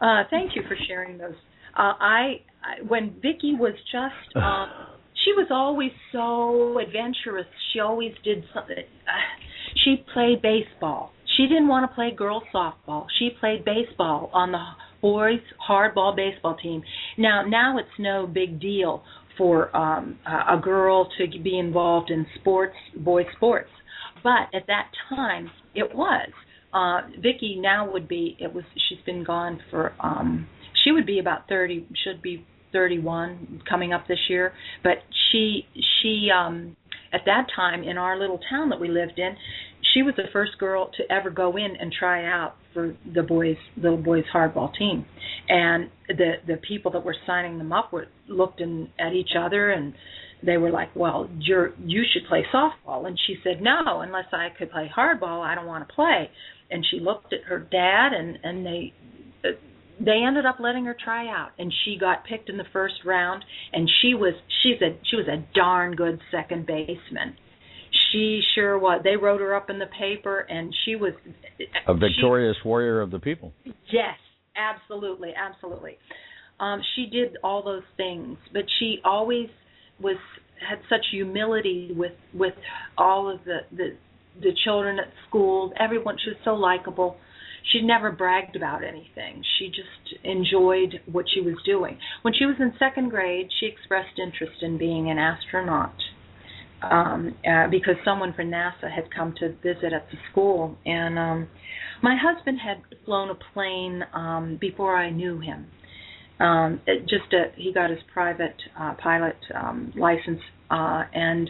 Uh, thank you for sharing those. Uh, I, I when Vicky was just, um, she was always so adventurous. She always did something. She played baseball. She didn't want to play girls softball. She played baseball on the boys hardball baseball team. Now, now it's no big deal for um a a girl to be involved in sports, boys sports. But at that time, it was. Uh Vicky now would be it was she's been gone for um she would be about 30 should be 31 coming up this year, but she she um at that time in our little town that we lived in, she was the first girl to ever go in and try out for the boys little boys hardball team. And the the people that were signing them up were looked in, at each other and they were like well you're you should play softball. And she said no unless i could play hardball i don't want to play. And she looked at her dad and and they they ended up letting her try out and she got picked in the first round and she was she's a she was a darn good second baseman she sure was they wrote her up in the paper and she was A she- victorious warrior of the people. Yes, absolutely, absolutely. Um, she did all those things, but she always was had such humility with with all of the the the children at school. Everyone, she was so likable. She never bragged about anything. She just enjoyed what she was doing. When she was in second grade, she expressed interest in being an astronaut um, uh, because someone from NASA had come to visit at the school, and um, my husband had flown a plane um, before I knew him. Um, it just a, he got his private uh, pilot um, license, uh, and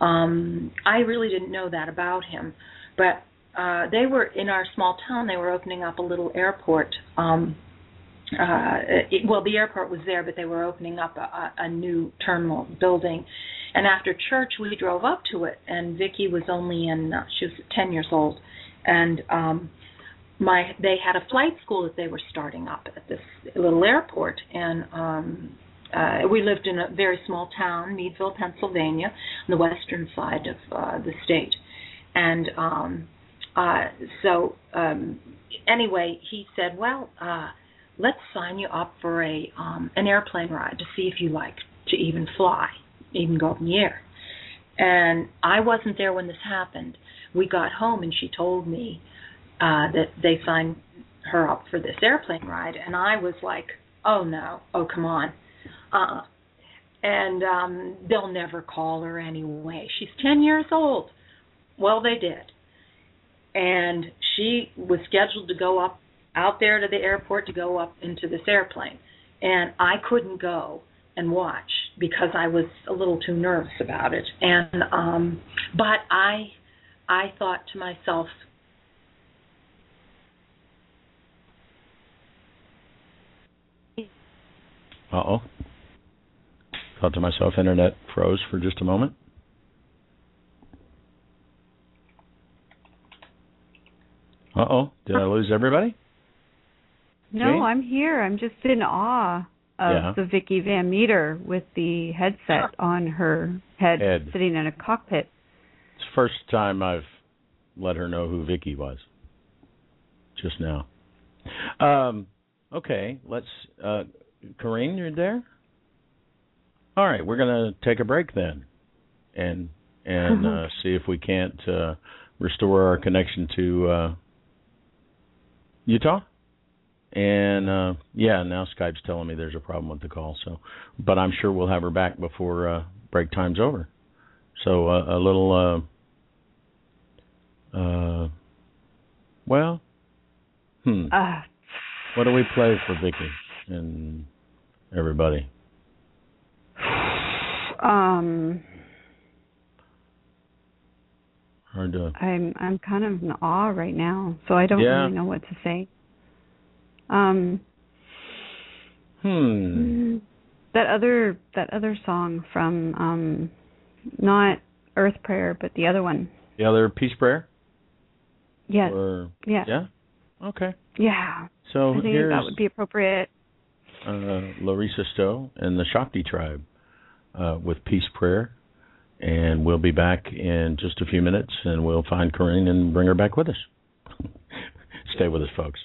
um, I really didn't know that about him. But uh, they were in our small town. They were opening up a little airport. Um, uh, it, well, the airport was there, but they were opening up a, a, new terminal building. And after church, we drove up to it, and Vicky was only in uh, she was ten years old, and um, my they had a flight school that they were starting up at this little airport, and um, uh, we lived in a very small town, Meadville, Pennsylvania, on the western side of uh, the state, and um, uh, so um, anyway, he said, well. uh let's sign you up for a um an airplane ride to see if you like to even fly, even go up in the air. And I wasn't there when this happened. We got home and she told me uh that they signed her up for this airplane ride and I was like, "Oh no. Oh come on." Uh and um they'll never call her anyway. She's 10 years old. Well, they did. And she was scheduled to go up out there to the airport to go up into this airplane and I couldn't go and watch because I was a little too nervous about it. And um but I I thought to myself Uh oh. Thought to myself, internet froze for just a moment. Uh oh. Did I lose everybody? No, Jane? I'm here. I'm just in awe of Yeah. the Vicky Van Meter with the headset on her head, Head. sitting in a cockpit. It's the first time I've let her know who Vicky was. Just now. Um, okay, let's. Uh, Corrine, you're there. All right, we're gonna take a break then, and and uh, see if we can't uh, restore our connection to uh, Utah. And uh, yeah, now Skype's telling me there's a problem with the call. So, but I'm sure we'll have her back before uh, break time's over. So uh, a little. Uh, uh, well, hmm. Uh, What do we play for Vicky and everybody? um, Hard to. I'm I'm kind of in awe right now, so I don't Yeah. really know what to say. Um, Hmm. that other that other song from um, not Earth Prayer, but the other one. The other peace prayer. Yes. Or yeah. yeah. Okay. Yeah. So I think here's that would be appropriate. uh, Larisa Stow and the Shakti tribe uh, with peace prayer, and we'll be back in just a few minutes, and we'll find Corinne and bring her back with us. Stay with us, folks.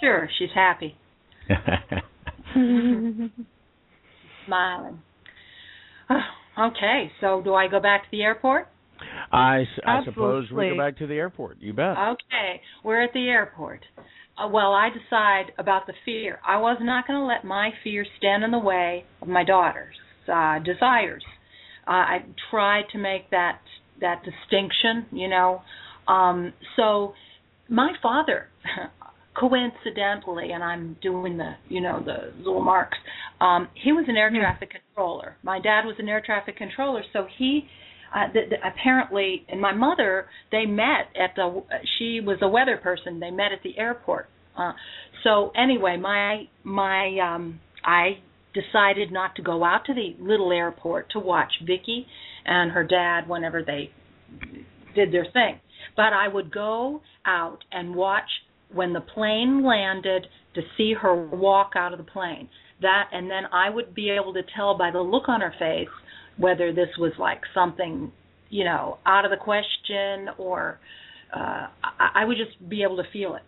Sure, she's happy. Smiling. okay, so do I go back to the airport? I, I suppose we go back to the airport. You bet. Okay, we're at the airport. Uh, well, I decide about the fear. I was not going to let my fear stand in the way of my daughter's uh, desires. Uh, I tried to make that that distinction, you know. Um, so my father coincidentally, and I'm doing the, you know, the little marks. Um, he was an air traffic controller. My dad was an air traffic controller, so he uh, the, the, apparently, and my mother, they met at the. She was a weather person. They met at the airport. Uh, so anyway, my my um, I decided not to go out to the little airport to watch Vicky and her dad whenever they did their thing. But I would go out and watch when the plane landed to see her walk out of the plane. That and then I would be able to tell by the look on her face whether this was like something, you know, out of the question or uh I, I would just be able to feel it.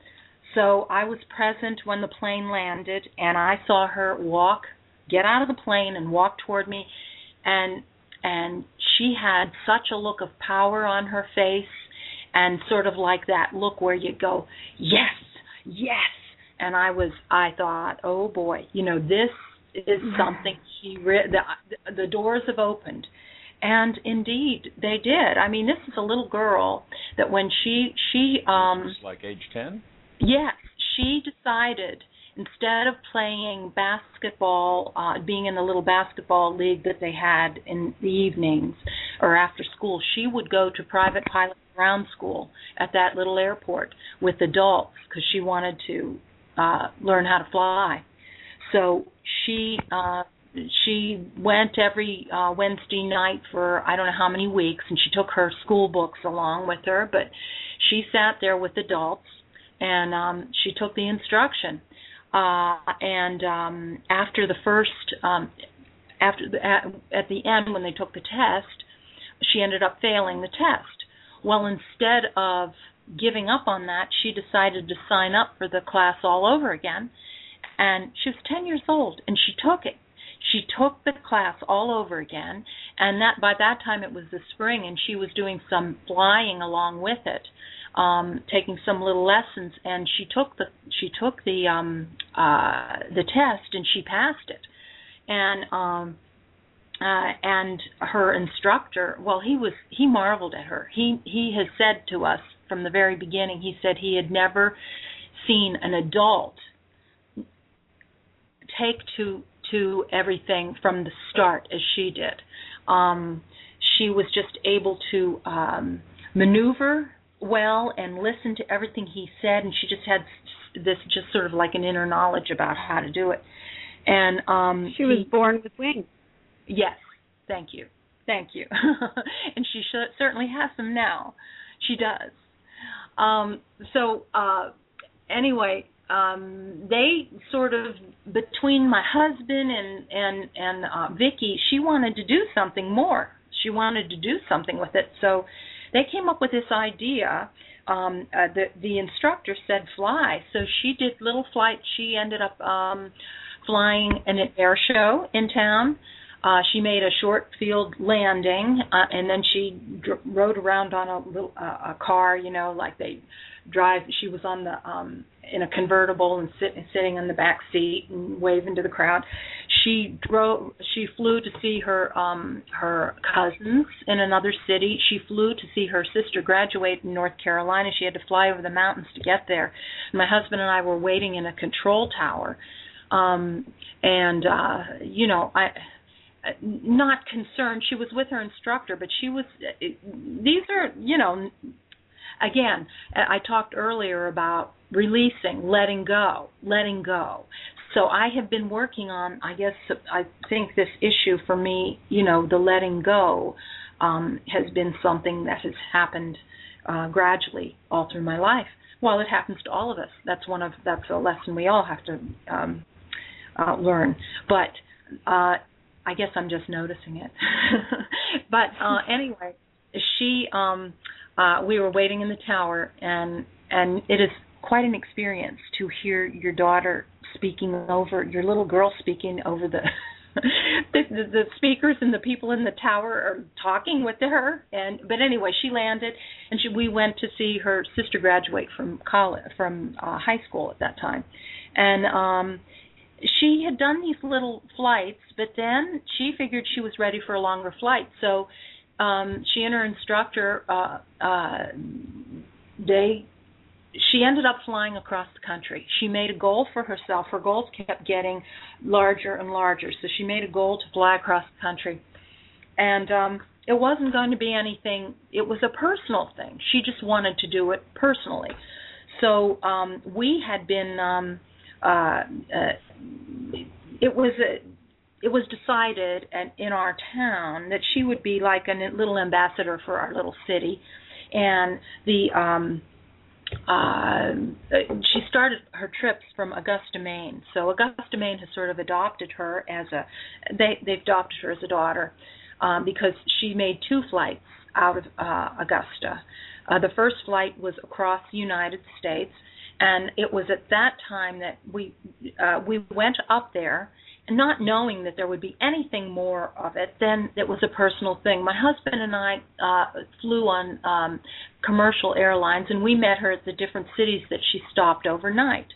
So I was present when the plane landed and I saw her walk, get out of the plane and walk toward me and and she had such a look of power on her face and sort of like that look where you go, yes, yes. And I was, I thought, oh boy, you know, this is something she re- the the doors have opened. And indeed they did. I mean this is a little girl that when she she um like age 10 yes. She decided instead of playing basketball uh being in the little basketball league that they had in the evenings or after school she would go to private pilot ground school at that little airport with adults because she wanted to uh learn how to fly. So she uh she went every uh Wednesday night for I don't know how many weeks and she took her school books along with her, but she sat there with adults and um she took the instruction. Uh and um after the first um after the, at, at the end when they took the test, she ended up failing the test. Well, instead of giving up on that, she decided to sign up for the class all over again. and she was 10 years old, and she took it. She took the class all over again, and that by that time it was the spring, and she was doing some flying along with it, um, taking some little lessons, and she took the she took the um, uh, the test, and she passed it, and um, uh, and her instructor, well, he was he marveled at her. He he has said to us from the very beginning. He said he had never seen an adult take to to everything from the start as she did. Um, she was just able to um, maneuver well and listened to everything he said, and she just had this just sort of like an inner knowledge about how to do it. And um, she was he, born with wings. Yes, thank you, thank you. and she sh- certainly has them now. She does. Um, so uh, anyway, um, they sort of between my husband and and and uh, Vicky, she wanted to do something more. She wanted to do something with it, so they came up with this idea. Um, uh, the the instructor said fly, so she did little flights. She ended up um, flying in an air show in town. Uh, she made a short field landing, uh, and then she dr- rode around on a little uh, a car, you know, like they drive. She was on the um, in a convertible and sit, sitting in the back seat and waving to the crowd. She drove. She flew to see her um, her cousins in another city. She flew to see her sister graduate in North Carolina. She had to fly over the mountains to get there. My husband and I were waiting in a control tower, um, and uh, you know I not concerned. She was with her instructor, but she was. These are, you know, again, I talked earlier about releasing, letting go, letting go. So I have been working on. I guess I think this issue for me, you know, the letting go, um, has been something that has happened uh, gradually all through my life. Well, it happens to all of us. That's one of that's a lesson we all have to um, uh, learn. But uh, I guess I'm just noticing it. but uh anyway, she um uh we were waiting in the tower and and it is quite an experience to hear your daughter speaking over your little girl speaking over the the, the, the speakers and the people in the tower are talking with her and but anyway she landed and she we went to see her sister graduate from college from uh, high school at that time and um she had done these little flights, but then she figured she was ready for a longer flight. So um, she and her instructor, uh, uh, they, she ended up flying across the country. She made a goal for herself. Her goals kept getting larger and larger. So she made a goal to fly across the country, and um, it wasn't going to be anything. It was a personal thing. She just wanted to do it personally. So um, we had been. Um, uh, uh, it was a, it was decided in our town that she would be like a little ambassador for our little city, and the um, uh, she started her trips from Augusta, Maine. So Augusta, Maine has sort of adopted her as a they they've adopted her as a daughter um, because she made two flights out of uh, Augusta. Uh, the first flight was across the United States and it was at that time that we uh, we went up there not knowing that there would be anything more of it then it was a personal thing. My husband and i uh flew on um commercial airlines and we met her at the different cities that she stopped overnight.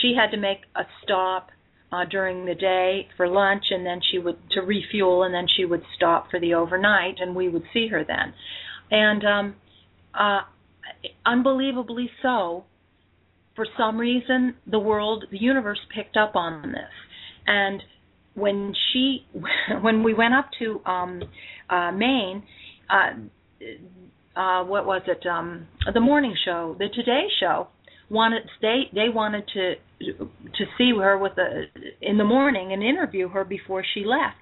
She had to make a stop uh during the day for lunch and then she would to refuel and then she would stop for the overnight and we would see her then. And um uh unbelievably so for some reason the world the universe picked up on this. And when she when we went up to um uh Maine uh uh what was it um the morning show the today show wanted they they wanted to to see her with a in the morning and interview her before she left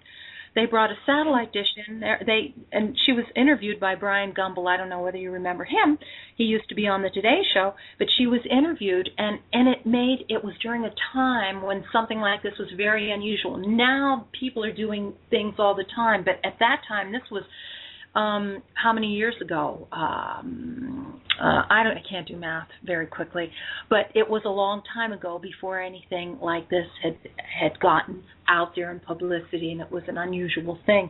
they brought a satellite dish in there. They and she was interviewed by Bryant Gumbel. I don't know whether you remember him. He used to be on the Today Show, but she was interviewed, and and it made it was during a time when something like this was very unusual. Now people are doing things all the time, but at that time this was um how many years ago? Um uh, i don't i can't do math very quickly but it was a long time ago before anything like this had had gotten out there in publicity and it was an unusual thing.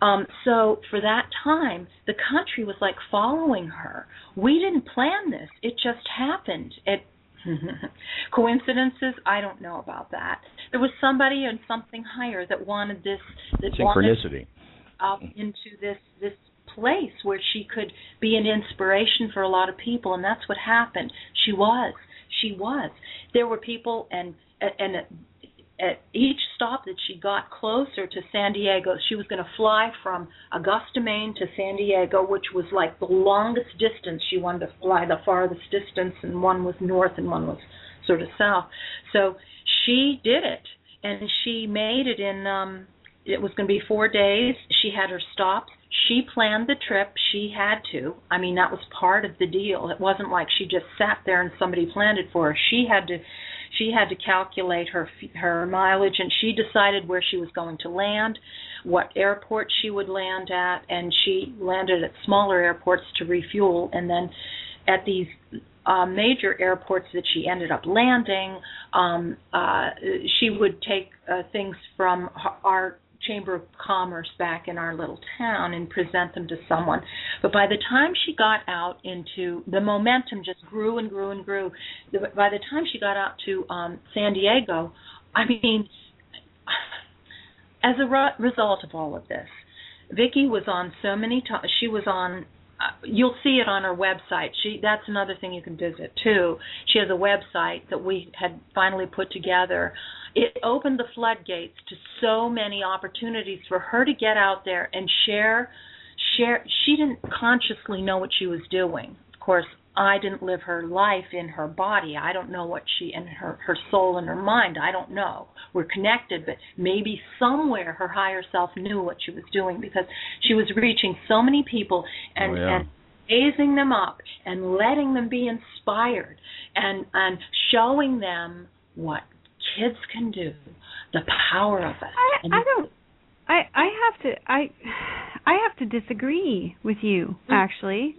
Um so for that time the country was like following her. We didn't plan this. It just happened. It coincidences? I don't know about that. There was somebody and something higher that wanted this that synchronicity. wanted up into this this place where she could be an inspiration for a lot of people and that's what happened. She was. She was. There were people and and at, at each stop that she got closer to San Diego she was going to fly from Augusta Maine to San Diego which was like the longest distance. She wanted to fly the farthest distance and one was north and one was sort of south. So she did it and she made it in um it was going to be four days. She had her stops. She planned the trip. She had to. I mean, that was part of the deal. It wasn't like she just sat there and somebody planned it for her. She had to she had to calculate her her mileage and she decided where she was going to land, what airport she would land at, and she landed at smaller airports to refuel and then at these uh, major airports that she ended up landing, um, uh, she would take uh, things from our Chamber of Commerce back in our little town and present them to someone. But by the time she got out into the momentum just grew and grew and grew. By the time she got out to um San Diego, I mean as a re- result of all of this, Vicki was on so many times. She was on uh, you'll see it on her website. She that's another thing you can visit too. She has a website that we had finally put together it opened the floodgates to so many opportunities for her to get out there and share share she didn't consciously know what she was doing. Of course i didn't live her life in her body. I don't know what she and her her soul and her mind. I don't know. We're connected but maybe somewhere her higher self knew what she was doing because she was reaching so many people and oh, yeah. and raising them up and letting them be inspired and and showing them what kids can do, the power of it. I, I don't. I I have to I I have to disagree with you mm-hmm. actually.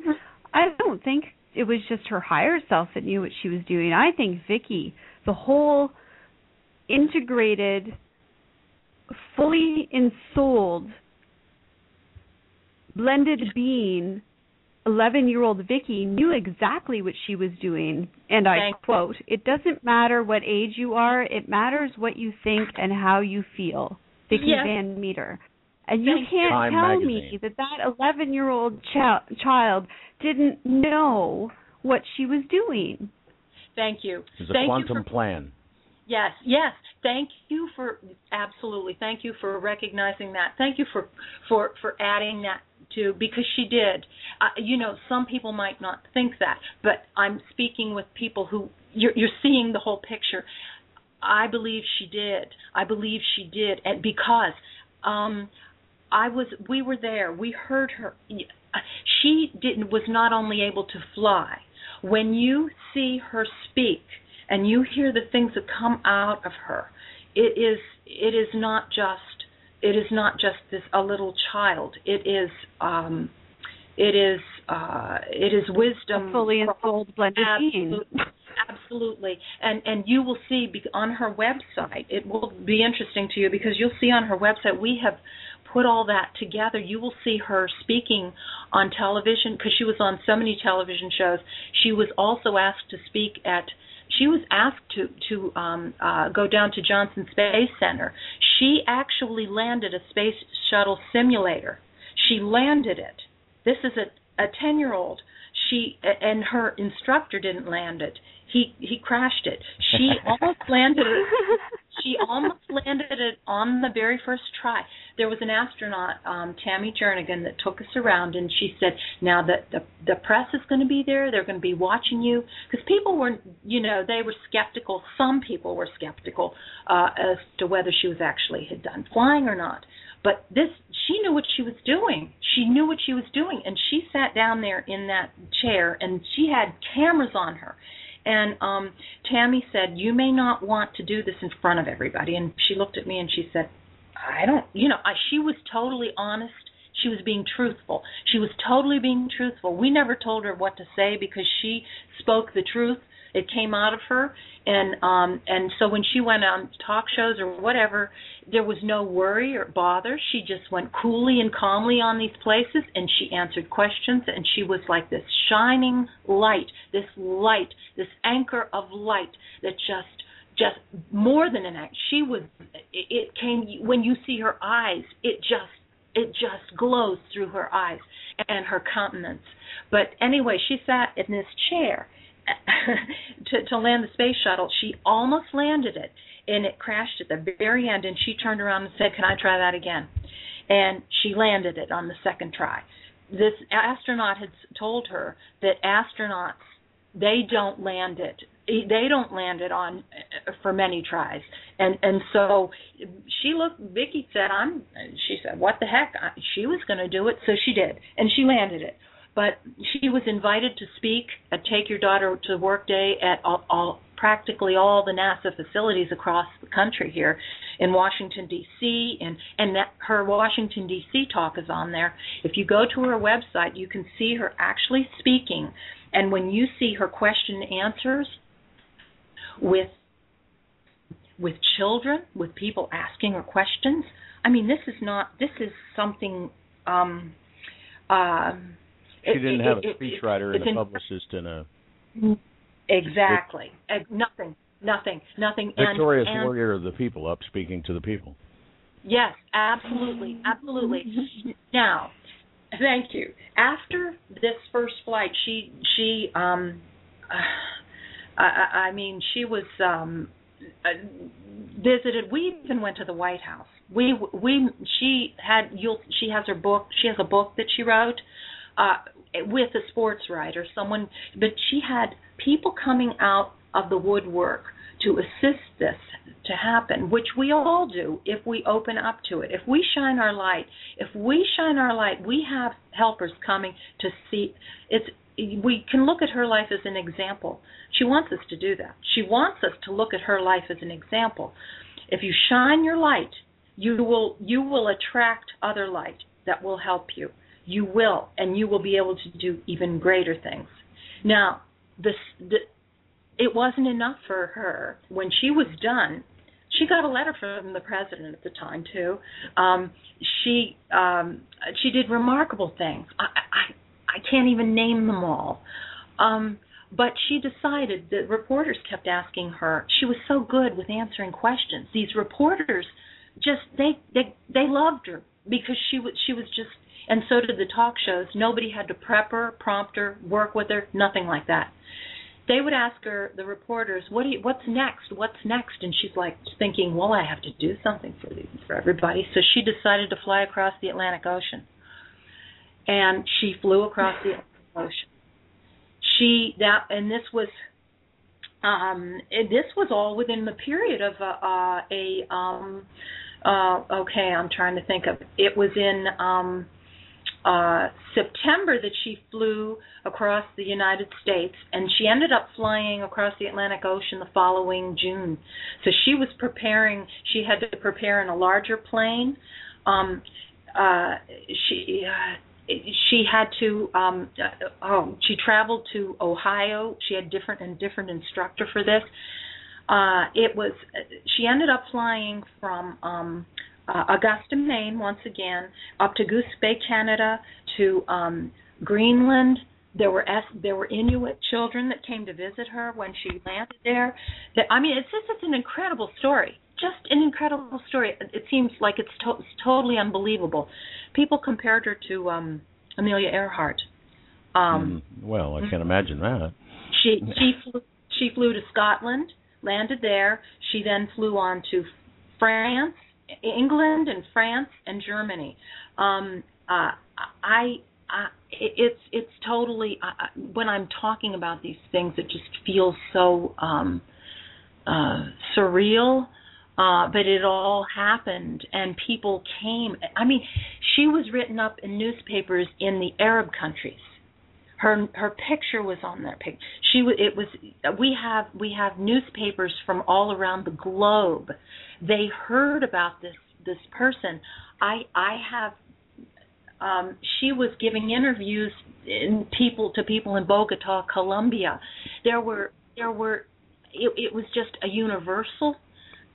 I don't think it was just her higher self that knew what she was doing. I think Vicki, the whole integrated, fully ensouled, blended being 11 year old Vicki knew exactly what she was doing. And I Thank quote, It doesn't matter what age you are, it matters what you think and how you feel. Vicki yes. Van Meter. And you Thank can't Time tell magazine. me that that 11 year old ch- child didn't know what she was doing. Thank you. It's a Thank quantum you for, plan. Yes, yes. Thank you for absolutely. Thank you for recognizing that. Thank you for for for adding that to because she did. Uh, you know, some people might not think that, but I'm speaking with people who you're, you're seeing the whole picture. I believe she did. I believe she did, and because um, I was, we were there. We heard her. She didn't was not only able to fly. When you see her speak and you hear the things that come out of her, it is it is not just it is not just this a little child. It is um, it is uh, it is wisdom. A fully ensouled blended absolutely. Absolutely, and and you will see on her website. It will be interesting to you because you'll see on her website we have put all that together. You will see her speaking on television because she was on so many television shows. She was also asked to speak at she was asked to to um, uh, go down to Johnson Space Center. She actually landed a space shuttle simulator. She landed it. This is a a ten year old. She and her instructor didn't land it. He he crashed it. She almost landed it. She almost landed it on the very first try. There was an astronaut, um, Tammy Jernigan, that took us around, and she said, "Now the the, the press is going to be there. They're going to be watching you." Because people were, you know, they were skeptical. Some people were skeptical uh, as to whether she was actually had done flying or not. But this, she knew what she was doing. She knew what she was doing, and she sat down there in that chair, and she had cameras on her and um Tammy said, "You may not want to do this in front of everybody." And she looked at me and she said, "I don't, you know, I, she was totally honest She was being truthful. She was totally being truthful. We never told her what to say because she spoke the truth. It came out of her, and um, and so when she went on talk shows or whatever, there was no worry or bother. She just went coolly and calmly on these places, and she answered questions, and she was like this shining light, this light, this anchor of light that just just more than an act. She was. It came when you see her eyes. It just it just glows through her eyes and her countenance. But anyway, she sat in this chair to to land the space shuttle. She almost landed it, and it crashed at the very end. And she turned around and said, "Can I try that again?" And she landed it on the second try. This astronaut had told her that astronauts they don't land it they don't land it on for many tries and and so she looked Vicki said I'm she said what the heck she was going to do it so she did and she landed it but she was invited to speak at Take Your Daughter to Work Day at all, all practically all the NASA facilities across the country here in Washington D.C. and and that her Washington D.C. talk is on there. If you go to her website, you can see her actually speaking, and when you see her question answers, with with children, with people asking her questions. I mean, this is not. This is something. Um, uh, she didn't it, have it, a speechwriter and a publicist and a. Exactly. Nothing. Nothing. Nothing. Victorious and, and, warrior of the people, up speaking to the people. Yes, absolutely, absolutely. now, thank you. After this first flight, she she um. Uh, I, I mean, she was um uh, visited. We even went to the White House. We we she had you'll she has her book. She has a book that she wrote uh with a sports writer, someone. But she had people coming out of the woodwork to assist this to happen, which we all do if we open up to it. If we shine our light, if we shine our light, we have helpers coming to see. It's we can look at her life as an example. She wants us to do that. She wants us to look at her life as an example. If you shine your light, you will you will attract other light that will help you. You will, and you will be able to do even greater things. Now, this the, it wasn't enough for her when she was done. She got a letter from the president at the time too. Um, she um, she did remarkable things. I, I I can't even name them all. Um, but she decided that reporters kept asking her. She was so good with answering questions. These reporters just they they they loved her because she was she was just and so did the talk shows. Nobody had to prep her, prompt her, work with her, nothing like that. They would ask her, the reporters, "What do you, what's next? What's next?" And she's like thinking, "Well, I have to do something for these, for everybody." So she decided to fly across the Atlantic Ocean and she flew across the Atlantic ocean. She that and this was um this was all within the period of uh, uh, a um uh okay, I'm trying to think of it was in um uh September that she flew across the United States and she ended up flying across the Atlantic Ocean the following June. So she was preparing she had to prepare in a larger plane. Um uh she uh, she had to um uh, oh she traveled to ohio she had different and different instructor for this uh it was she ended up flying from um uh, augusta maine once again up to goose bay canada to um greenland there were there were Inuit children that came to visit her when she landed there. That I mean, it's just it's an incredible story just an incredible story. It seems like it's, to- it's totally unbelievable. People compared her to um Amelia Earhart. Um, mm, well, I can't imagine that. She she flew, she flew to Scotland, landed there. She then flew on to France, England, and France and Germany. Um, uh, I, I it's it's totally uh, when I'm talking about these things, it just feels so um, uh, surreal uh, but it all happened, and people came. I mean, she was written up in newspapers in the Arab countries. Her her picture was on that picture. She it was. We have we have newspapers from all around the globe. They heard about this this person. I I have um, she was giving interviews in people to people in Bogota, Colombia. There were there were it, it was just a universal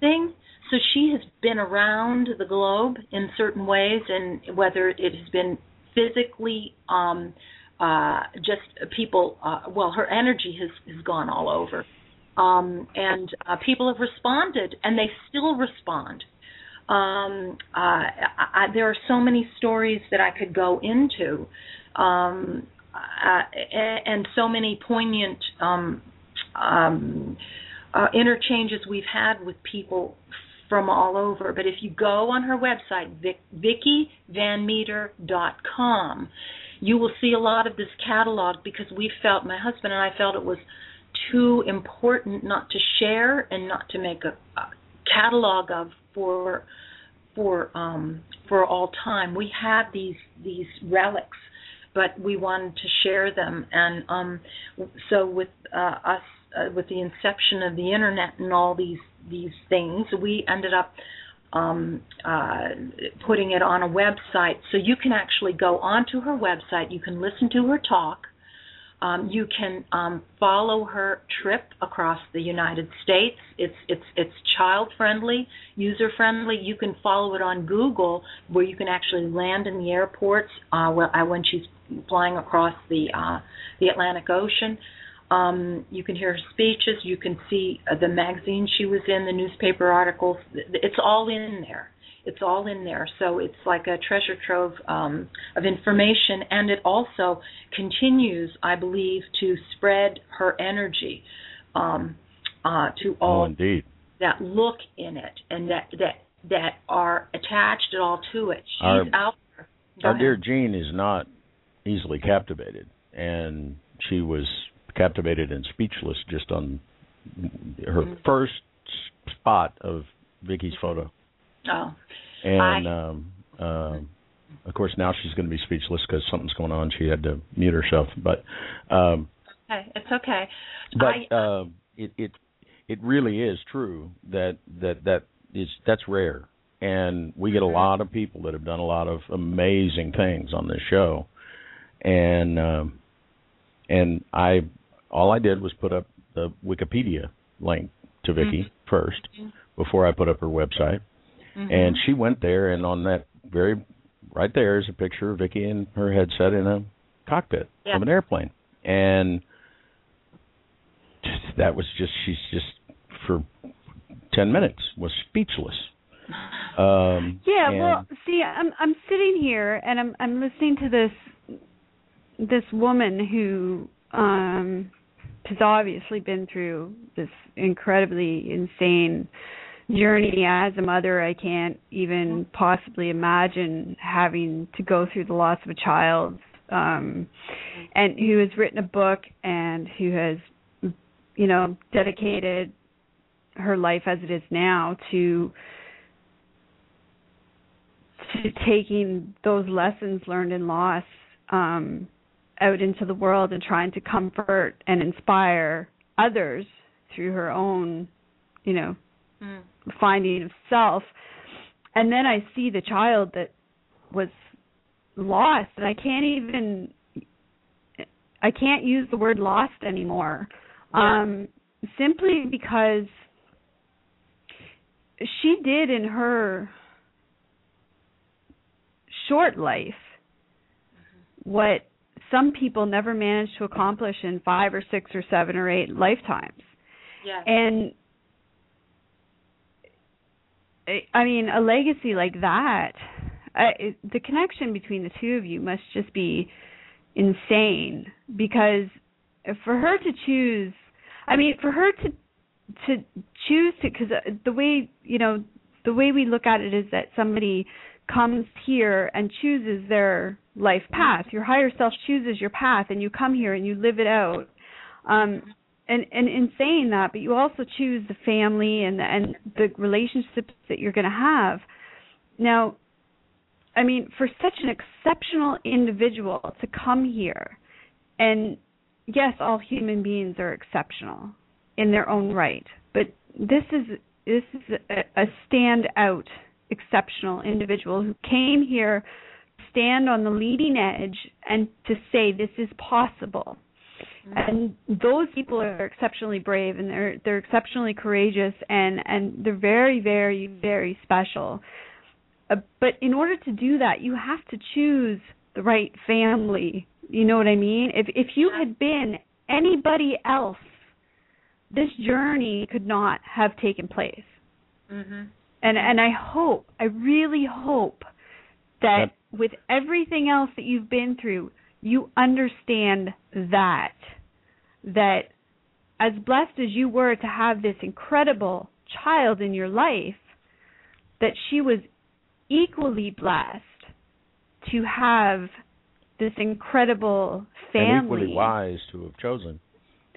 thing. So she has been around the globe in certain ways, and whether it has been physically, um, uh, just people. Uh, well, her energy has has gone all over, um, and uh, people have responded, and they still respond. Um, uh, I, there are so many stories that I could go into, um, uh, and so many poignant um, um, uh, interchanges we've had with people from all over. But if you go on her website, Vic, VickiVanMeter.com, you will see a lot of this catalog because we felt, my husband and I felt it was too important not to share and not to make a, a catalog of for for um, for all time. We had these these relics, but we wanted to share them, and um, so with uh, us uh, with the inception of the internet and all these these things, we ended up um, uh, putting it on a website. So you can actually go onto her website. You can listen to her talk. Um, you can um, follow her trip across the United States. It's it's it's child friendly, user friendly. You can follow it on Google, where you can actually land in the airports uh, when she's flying across the uh, the Atlantic Ocean. Um, you can hear her speeches. You can see uh, the magazine she was in, the newspaper articles. It's all in there. It's all in there. So it's like a treasure trove um, of information, and it also continues, I believe, to spread her energy um, uh, to all oh, indeed. that look in it and that that that are attached at all to it. She's our, out there. Go our ahead. dear Jean is not easily captivated, and she was captivated and speechless just on her Mm-hmm. first spot of Vicki's photo. Oh, And I- um, um, of course, now she's going to be speechless because something's going on. She had to mute herself, but um, okay, it's okay. but I, uh, it it it really is true that that that is that's rare, and we get a lot of people that have done a lot of amazing things on this show, and um, and I all I did was put up the Wikipedia link to Vicki first before I put up her website, mhm. and she went there, and on that very right there is a picture of Vicki in her headset in a cockpit Yeah. of an airplane, and that was just she's just for ten minutes was speechless. Um, Yeah, and- well, see, I'm I'm sitting here and I'm I'm listening to this this woman who um has obviously been through this incredibly insane journey as a mother. I can't even possibly imagine having to go through the loss of a child. Um and who has written a book and who has you know dedicated her life as it is now to to taking those lessons learned in loss um, out into the world and trying to comfort and inspire others through her own, you know, Mm. finding of self. And then I see the child that was lost, and I can't even, I can't use the word lost anymore, Yeah. um, simply because she did in her short life what some people never manage to accomplish in five or six or seven or eight lifetimes. yeah. And I- I mean, a legacy like that, I, it- the connection between the two of you must just be insane because for her to choose, I mean, for her to to choose to because the way you know the way we look at it is that somebody comes here and chooses their life path. Your higher self chooses your path, and you come here and you live it out. Um, and and in saying that, but you also choose the family and the, and the relationships that you're going to have. Now, I mean, for such an exceptional individual to come here, and yes, all human beings are exceptional in their own right, but this is this is a, a standout exceptional individual who came here stand on the leading edge and to say this is possible. Mm-hmm. And those people are exceptionally brave and they're they're exceptionally courageous and and they're very very very special. Uh, but in order to do that, you have to choose the right family. You know what I mean? If if you had been anybody else, this journey could not have taken place. Mm-hmm. And and I hope, I really hope that yep. with everything else that you've been through, you understand that that as blessed as you were to have this incredible child in your life, that she was equally blessed to have this incredible family. And equally wise to have chosen.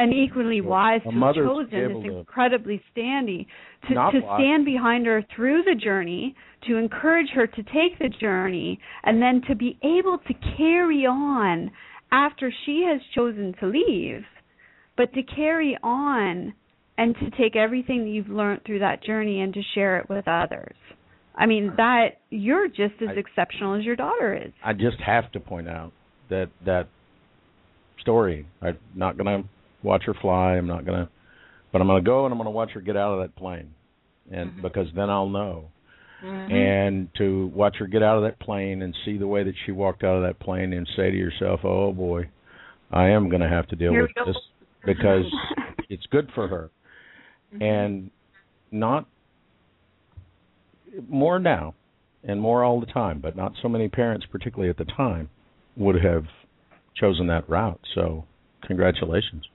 And equally wise to have chosen this incredibly standing to, to stand behind her through the journey, to encourage her to take the journey, and then to be able to carry on after she has chosen to leave, but to carry on and to take everything that you've learned through that journey and to share it with others. I mean that you're just as I, exceptional as your daughter is. I just have to point out that that story. I'm not going to watch her fly. I'm not going to, but I'm going to go and I'm going to watch her get out of that plane, and mm-hmm. because then I'll know. Mm-hmm. And to watch her get out of that plane and see the way that she walked out of that plane and say to yourself, "Oh boy, I am going to have to deal Here with this because it's good for her," mm-hmm. and not more now and more all the time, but not so many parents, particularly at the time, would have chosen that route. So, congratulations.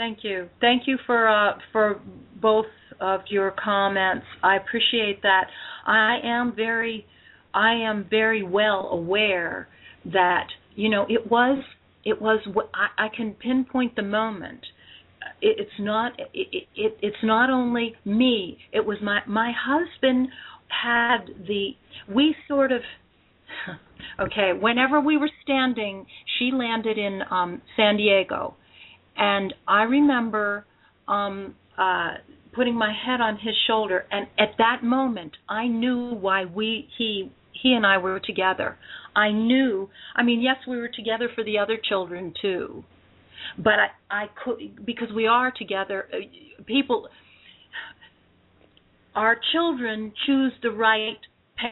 Thank you. Thank you for uh, for both of your comments. I appreciate that. I am very I am very well aware that you know it was it was I, I can pinpoint the moment it, it's not it, it it's not only me it was my my husband had the we sort of okay whenever we were standing she landed in um san diego and i remember um uh putting my head on his shoulder and at that moment i knew why we he he and i were together i knew i mean yes we were together for the other children too but I I could because we are together. Uh, people, our children choose the right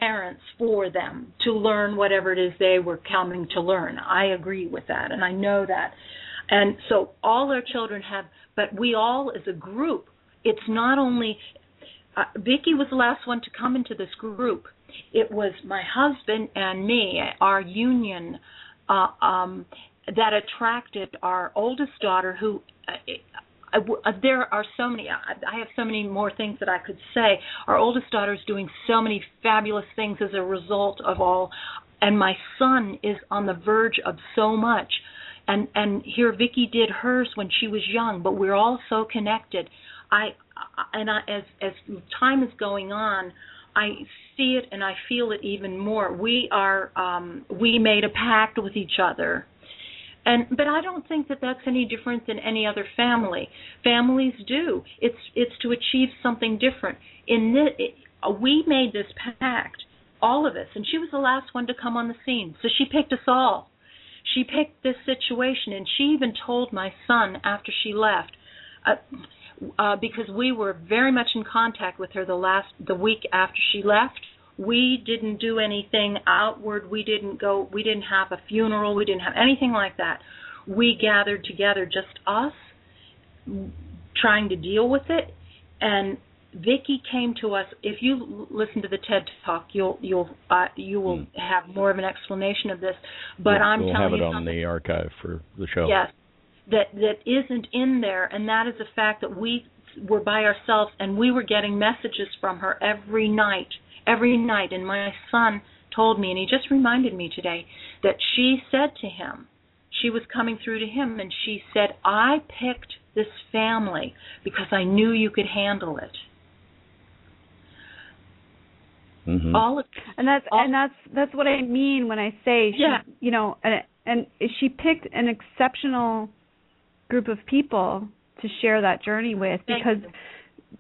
parents for them to learn whatever it is they were coming to learn. I agree with that, and I know that. And so all our children have, but we all as a group. It's not only uh, Vicki was the last one to come into this group. It was my husband and me, our union, uh, um, that attracted our oldest daughter who uh, uh, there are so many I have so many more things that I could say. Our oldest daughter is doing so many fabulous things as a result of all and my son is on the verge of so much. And and here Vicki did hers when she was young, but we're all so connected. I and I, as as time is going on, I see it and I feel it even more. We are um we made a pact with each other and but I don't think that that's any different than any other family. Families do. It's it's to achieve something different. In this, it, we made this pact, all of us, and she was the last one to come on the scene. So she picked us all. She picked this situation, and she even told my son after she left. Uh, uh, because we were very much in contact with her the last the week after she left. We didn't do anything outward. We didn't go we didn't have a funeral. We didn't have anything like that. We gathered together just us trying to deal with it. And Vicki came to us. If you listen to the TED Talk, you'll you'll uh, you will mm. have more of an explanation of this. But we'll, I'm we'll telling have it on the archive for the show. Yes, that that isn't in there, and that is the fact that we were by ourselves and we were getting messages from her every night every night. And my son told me, and he just reminded me today, that she said to him, she was coming through to him, and she said, I picked this family because I knew you could handle it. Mm-hmm. All of, and that's all, and that's that's what I mean when I say she, yeah. you know, and, and she picked an exceptional group of people to share that journey with because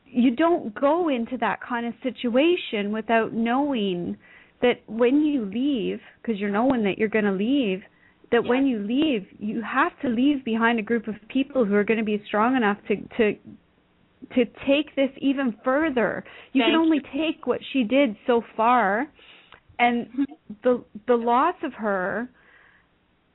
you don't go into that kind of situation without knowing that when you leave, because you're knowing that you're going to leave, that Yes. when you leave, you have to leave behind a group of people who are going to be strong enough to to to take this even further. You Thank can only you. take what she did so far, and the the loss of her,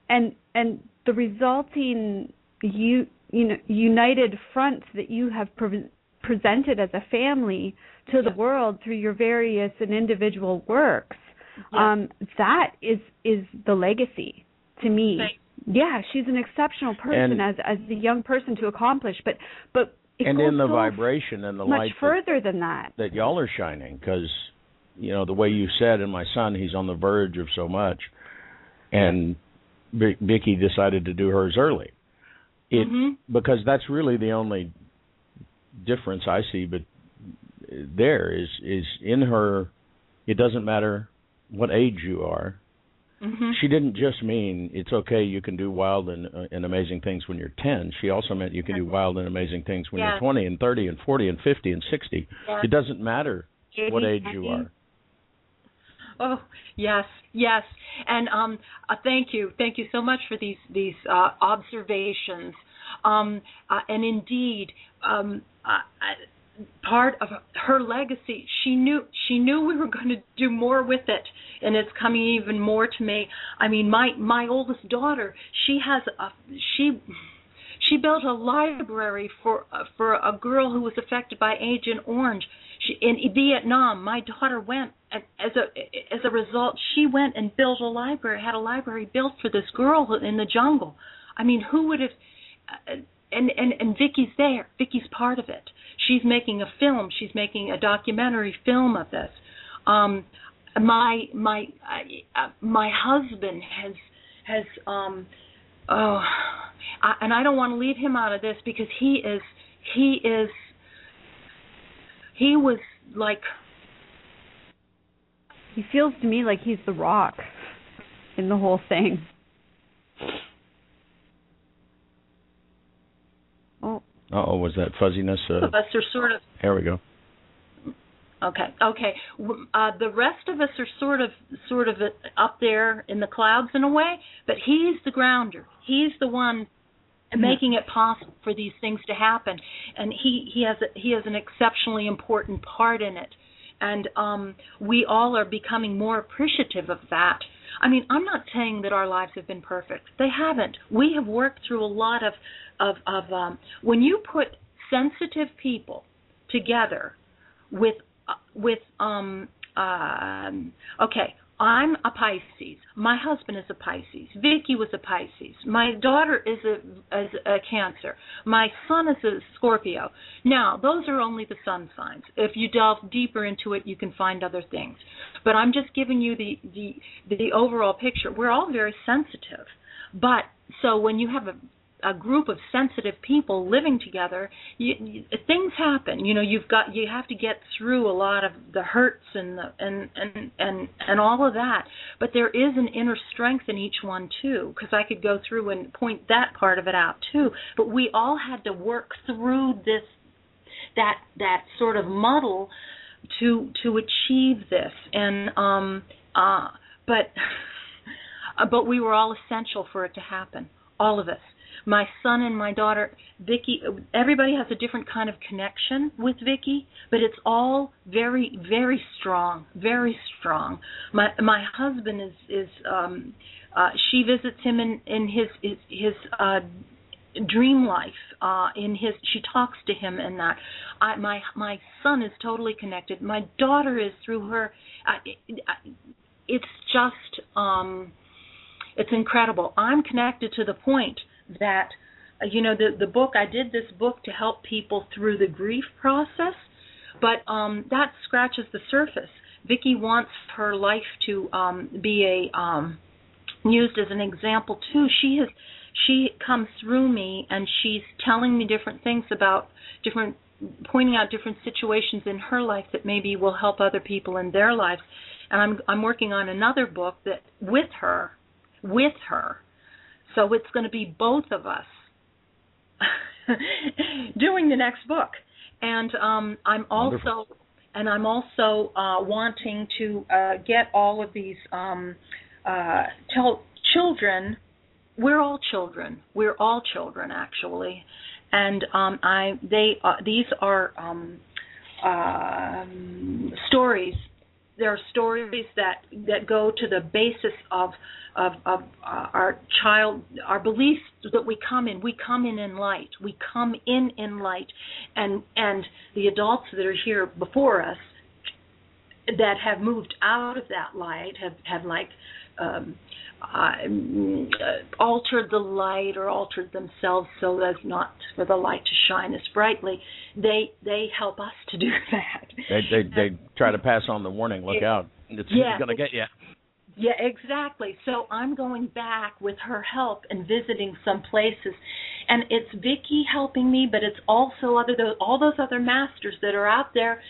and and the resulting you you know united front that you have pre- presented as a family to the world through your various and individual works Yeah. um that is is the legacy to me Thank- yeah she's an exceptional person And- as as a young person to accomplish but but it and in the vibration and the much light that- further than that that y'all are shining because you know the way you said and my son he's on the verge of so much and Vic- Vicki decided to do hers early it Mhm. because that's really the only difference I see but there is is in her it doesn't matter what age you are Mhm. she didn't just mean it's okay you can do wild and, uh, and amazing things when you're 10 she also meant you can do wild and amazing things when Yes. you're 20 and 30 and 40 and 50 and 60 Yes. it doesn't matter what age you are Oh yes, yes, and um, uh, thank you, thank you so much for these these uh, observations. Um, uh, and indeed, um, uh, uh, part of her legacy, she knew she knew we were going to do more with it, and it's coming even more to me. I mean, my my oldest daughter, she has a she. She built a library for for a girl who was affected by Agent Orange. She, in Vietnam, my daughter went as a as a result. She went and built a library, had a library built for this girl in the jungle. I mean, who would have? And and and Vicki's there. Vicki's part of it. She's making a film. She's making a documentary film of this. Um, my my uh, my husband has has um oh I, and I don't want to leave him out of this because he is he is he was like he feels to me like he's the rock in the whole thing oh oh was that fuzziness uh, of us are sort of there we go Okay. Okay. Uh, the rest of us are sort of, sort of up there in the clouds in a way, but he's the grounder. He's the one making it possible for these things to happen, and he he has a, he has an exceptionally important part in it, and um, we all are becoming more appreciative of that. I mean, I'm not saying that our lives have been perfect. They haven't. We have worked through a lot of of of um, when you put sensitive people together with uh, with um um okay i'm a pisces. My husband is a pisces. Vicki was a pisces. My daughter is a is a cancer. My son is a scorpio. Now those are only the sun signs. If you delve deeper into it you can find other things. But i'm just giving you the the the overall picture. We're all very sensitive. But so when you have a a group of sensitive people living together, you, you, things happen. You know, you've got you have to get through a lot of the hurts and the and and and and all of that. But there is an inner strength in each one too, because I could go through and point that part of it out too. But we all had to work through this that that sort of muddle to to achieve this and um uh but but we were all essential for it to happen all of us my son and my daughter Vicki everybody has a different kind of connection with Vicki but it's all very very strong very strong. My my husband is is um uh she visits him in in his his, his uh dream life uh in his she talks to him and that. I my my son is totally connected. My daughter is through her it, it's just um it's incredible. I'm connected to the point that uh, you know the the book I did this book to help people through the grief process but um that scratches the surface. Vicki wants her life to um be a um used as an example too. She has she comes through me and she's telling me different things about different pointing out different situations in her life that maybe will help other people in their lives. And I'm I'm working on another book that with her with her so it's going to be both of us doing the next book. And um, I'm also Wonderful. and I'm also uh, wanting to uh, get all of these um, uh, tell children. We're all children. We're all children, actually, and um, I they uh, these are um, um, stories. There are stories that that go to the basis of of, of uh, our child, our beliefs that we come in. We come in in light. We come in in light, and and the adults that are here before us that have moved out of that light have have like um, uh, altered the light or altered themselves so as not for the light to shine as brightly. They they help us to do that. They they, they try to pass on the warning. Look out! It's, yeah, going to get you. Yeah, exactly. So I'm going back with her help and visiting some places, and it's Vicki helping me, but it's also other those, all those other masters that are out there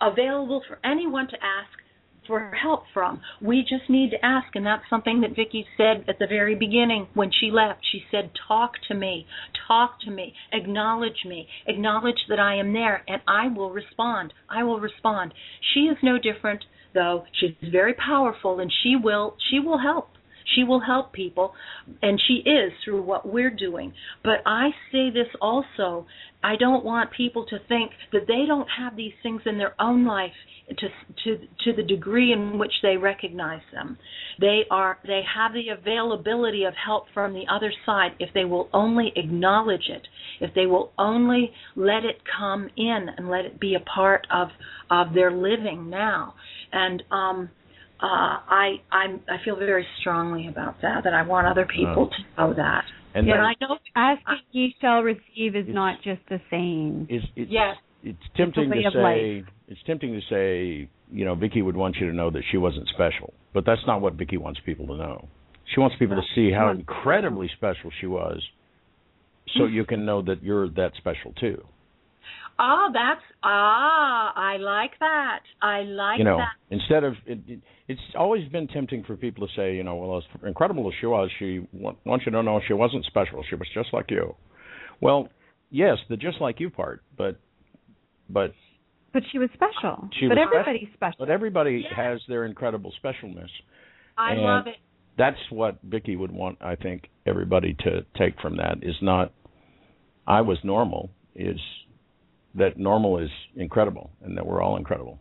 available for anyone to ask for help from. We just need to ask, and that's something that Vicki said at the very beginning when she left. She said, "Talk to me, talk to me, acknowledge me, acknowledge that I am there, and I will respond. I will respond." She is no different, though. She's very powerful, and she will she will help. She will help people, and she is through what we're doing. But I say this also I don't want people to think that they don't have these things in their own life to to to the degree in which they recognize them. They are they have the availability of help from the other side if they will only acknowledge it, if they will only let it come in and let it be a part of of their living now. And um uh, I I'm, I feel very strongly about that. That I want other people to know that. And but then, I know Asking ye shall receive is not just the saying. it's, it's, yes, it's tempting way to of say it's tempting to say you know Vicki would want you to know that she wasn't special, but that's not what Vicki wants people to know. She wants people to see how incredibly special she was, so you can know that you're that special too. Ah, that's ah, I like that. I like you know, that. instead of it, it, it's always been tempting for people to say, you know, well, as incredible as she was, she wa- wants you to know she wasn't special. She was just like you. Well, yes, the just like you part, but but But she was special. She but was special. everybody's special. but everybody Yes. has their incredible specialness. I and- love it. That's what Vicki would want. I think everybody to take from that is not I was normal. Is that normal is incredible, and that we're all incredible.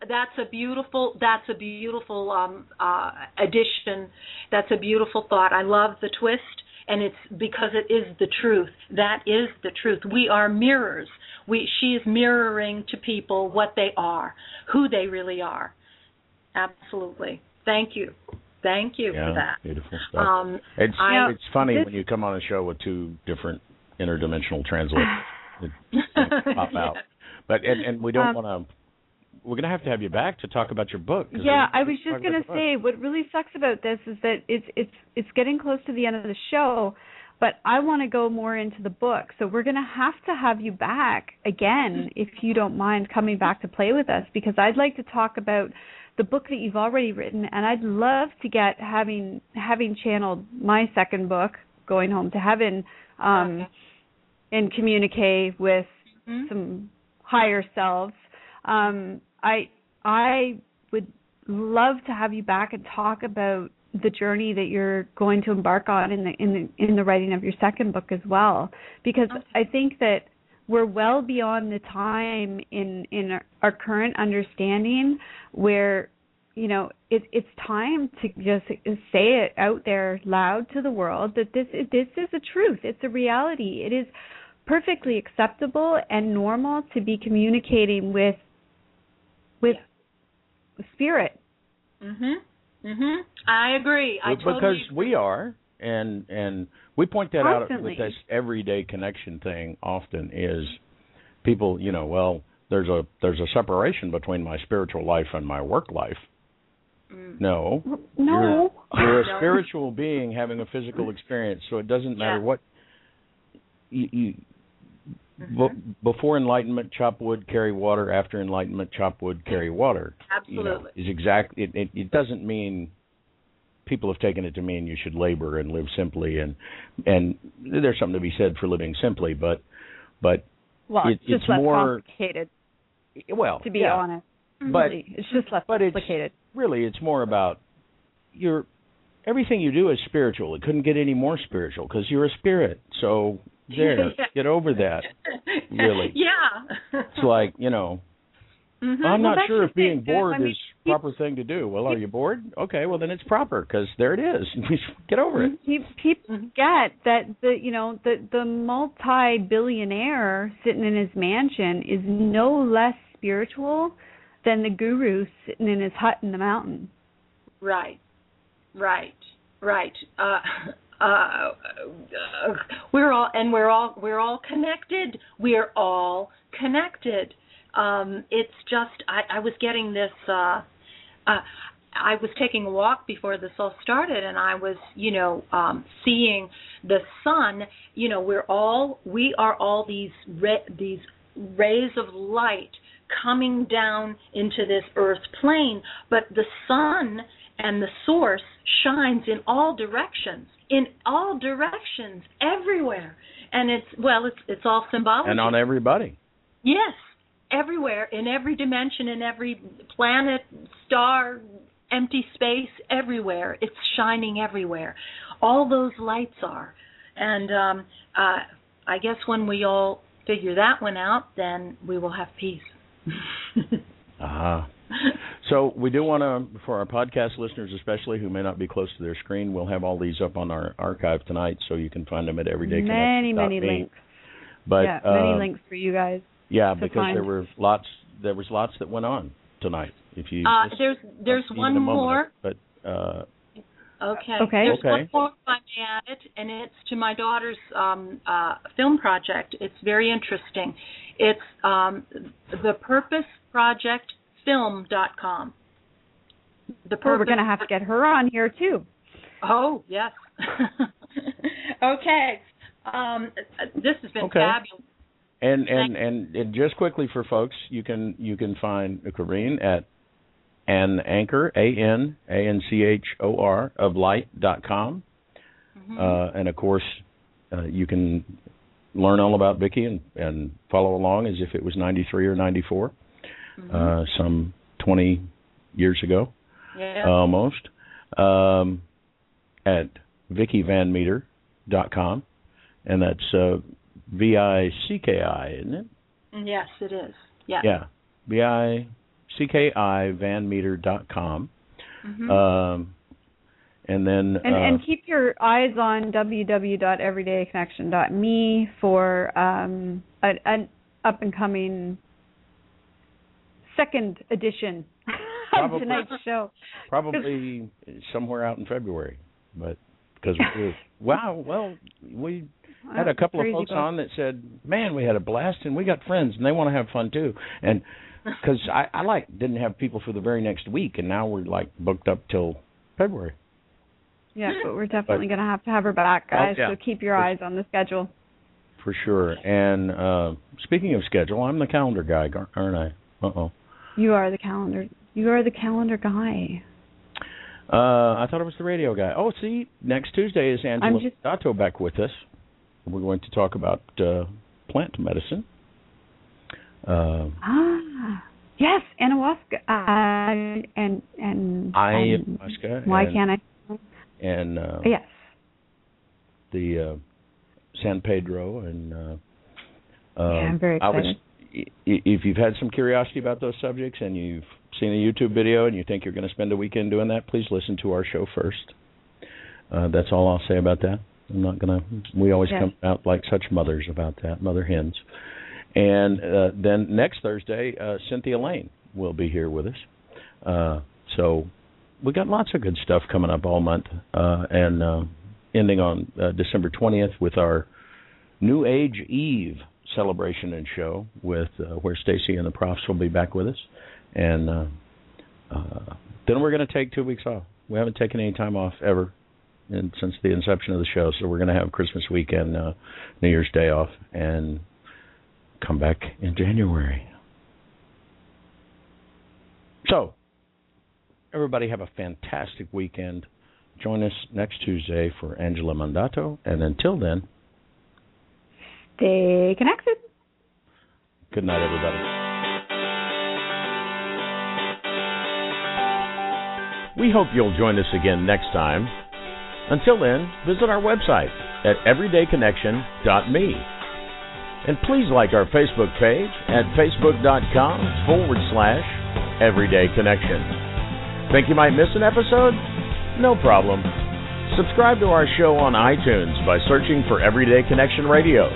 That's a beautiful. That's a beautiful um, uh, addition. That's a beautiful thought. I love the twist, and it's because it is the truth. That is the truth. We are mirrors. We. She is mirroring to people what they are, who they really are. Absolutely. Thank you. Thank you yeah, for that. beautiful stuff. Um, It's I- it's funny this- when you come on a show with two different interdimensional translators that pop out. But and, and we don't Um, want to. We're going to have to have you back to talk about your book. Yeah, I was just gonna about book. say what really sucks about this is that it's it's it's getting close to the end of the show, but I want to go more into the book. So we're gonna have to have you back again if you don't mind coming back to play with us because I'd like to talk about the book that you've already written and I'd love to get having having channeled my second book, Going Home to Heaven, um Okay. and communicate with Mhm. some higher selves. Um, I I would love to have you back and talk about the journey that you're going to embark on in the in the in the writing of your second book as well, because Okay. I think that we're well beyond the time in in our, our current understanding where you know it, it's time to just say it out there loud to the world that this is, this is a truth it's a reality it is perfectly acceptable and normal to be communicating with with spirit Mhm. Mhm. I agree. I because totally agree. we are and and we point that out with this everyday connection thing often is people you know well there's a there's a separation between my spiritual life and my work life Mm. no no you're a No. spiritual being having a physical experience so it doesn't matter Yeah. what you, you Mhm. be- before enlightenment chop wood carry water after enlightenment chop wood carry water you know, Absolutely. is exact it, it it doesn't mean people have taken it to mean you should labor and live simply and and there's something to be said for living simply but but well it- it's just it's more- complicated well, To be yeah. honest, But- really. it's just less but it's- complicated. really it's more about your everything you do is spiritual it couldn't get any more spiritual because you're a spirit so there get over that Really. Yeah. it's like you know Mhm. i'm Well, not that's sure if being thing. bored I mean, is proper thing to do well are you bored okay well then it's proper because there it is get over it People forget that the you know the the multi-billionaire sitting in his mansion is no less spiritual than the guru sitting in his hut in the mountain. Right, right, right. Uh, uh, we're all and we're all we're all connected. We're all connected. Um, it's just I, I was getting this. Uh, uh, I was taking a walk before this all started, and I was, you know, um, seeing the sun. You know, we're all we are all these these rays of light coming down into this earth plane, but the sun and the source shines in all directions, in all directions, everywhere. And it's well, it's it's all symbolic. and on everybody Yes, everywhere, in every dimension, in every planet, star, empty space, everywhere. It's shining everywhere. All those lights are. And um, uh, I guess when we all figure that one out, then we will have peace. uh-huh so we do want to for our podcast listeners especially who may not be close to their screen we'll have all these up on our archive tonight so you can find them at everydayconnection.me. Many many links. but yeah, many uh, links for you guys. Yeah, to because find. there were lots. There was lots that went on tonight. If you Uh, just- there's there's one a moment more. but uh, Okay. Okay. There's Okay. one more I may add it, and it's to my daughter's um, uh, film project. It's very interesting. It's um, the Purpose Project Film.com. The Well, we're going to have to get her on here too. Oh yes. okay. Um, this has been Okay. fabulous. and and, and and just quickly for folks, you can you can find Kareen at an anchor a n a n c h o r of light dot com, Mm-hmm. uh, and of course uh, you can learn all about Vicki and and follow along as if it was ninety three or ninety uh, some twenty years ago. yeah. almost um, at vickivanmeter.com, and that's uh, V I C K I, isn't it? yes, it is. Yes. Yeah, V I C K I vanmeter.com. Mhm. Um, and then And uh, and keep your eyes on www.everydayconnection.me for um, an, an up and coming second edition of tonight's show. probably somewhere out in February, but because wow, well, we had a couple of folks book. on that said, "Man, we had a blast, and we got friends, and they want to have fun too." And because I, I like didn't have people for the very next week, and now we're like booked up till February. Yeah, but we're definitely going to have to have her back, guys. Oh, yeah. So keep your eyes on the schedule. For sure. And uh speaking of schedule, I'm the calendar guy, aren't I? Uh oh. You are the calendar. You are the calendar guy. Uh, I thought it was the radio guy. Oh, see, next Tuesday is Angela just- Dato back with us. We're going to talk about uh, plant medicine. Uh, Ah, yes, ayahuasca. Uh, and and and ayahuasca. why and, can't I? And uh, Yes. the uh, San Pedro and. Uh, um, Yeah, I'm very excited. i- i- if you've had some curiosity about those subjects and you've seen a YouTube video and you think you're going to spend a weekend doing that, please listen to our show first. Uh, that's all I'll say about that. I'm not going to. We always Yes. come out like such mothers about that, mother hens. And uh, then next Thursday, uh, Cynthia Lane will be here with us. Uh, so we got lots of good stuff coming up all month, uh, and uh, ending on uh, December 20th with our New Age Eve celebration and show with uh, where Stacy and the Profs will be back with us, and uh, uh, then we're going to take two weeks off. We haven't taken any time off ever, and since the inception of the show, so we're going to have Christmas weekend, uh, New Year's Day off, and come back in January. So, everybody have a fantastic weekend. Join us next Tuesday for Angela Mandato, and until then, Stay connected. Good night, everybody. We hope you'll join us again next time. Until then, visit our website at everydayconnection.me. And please like our Facebook page at facebook.com forward slash everydayconnection. Think you might miss an episode? No problem. Subscribe to our show on iTunes by searching for Everyday Connection Radio.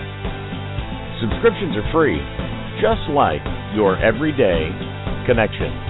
Subscriptions are free, just like your everyday connection.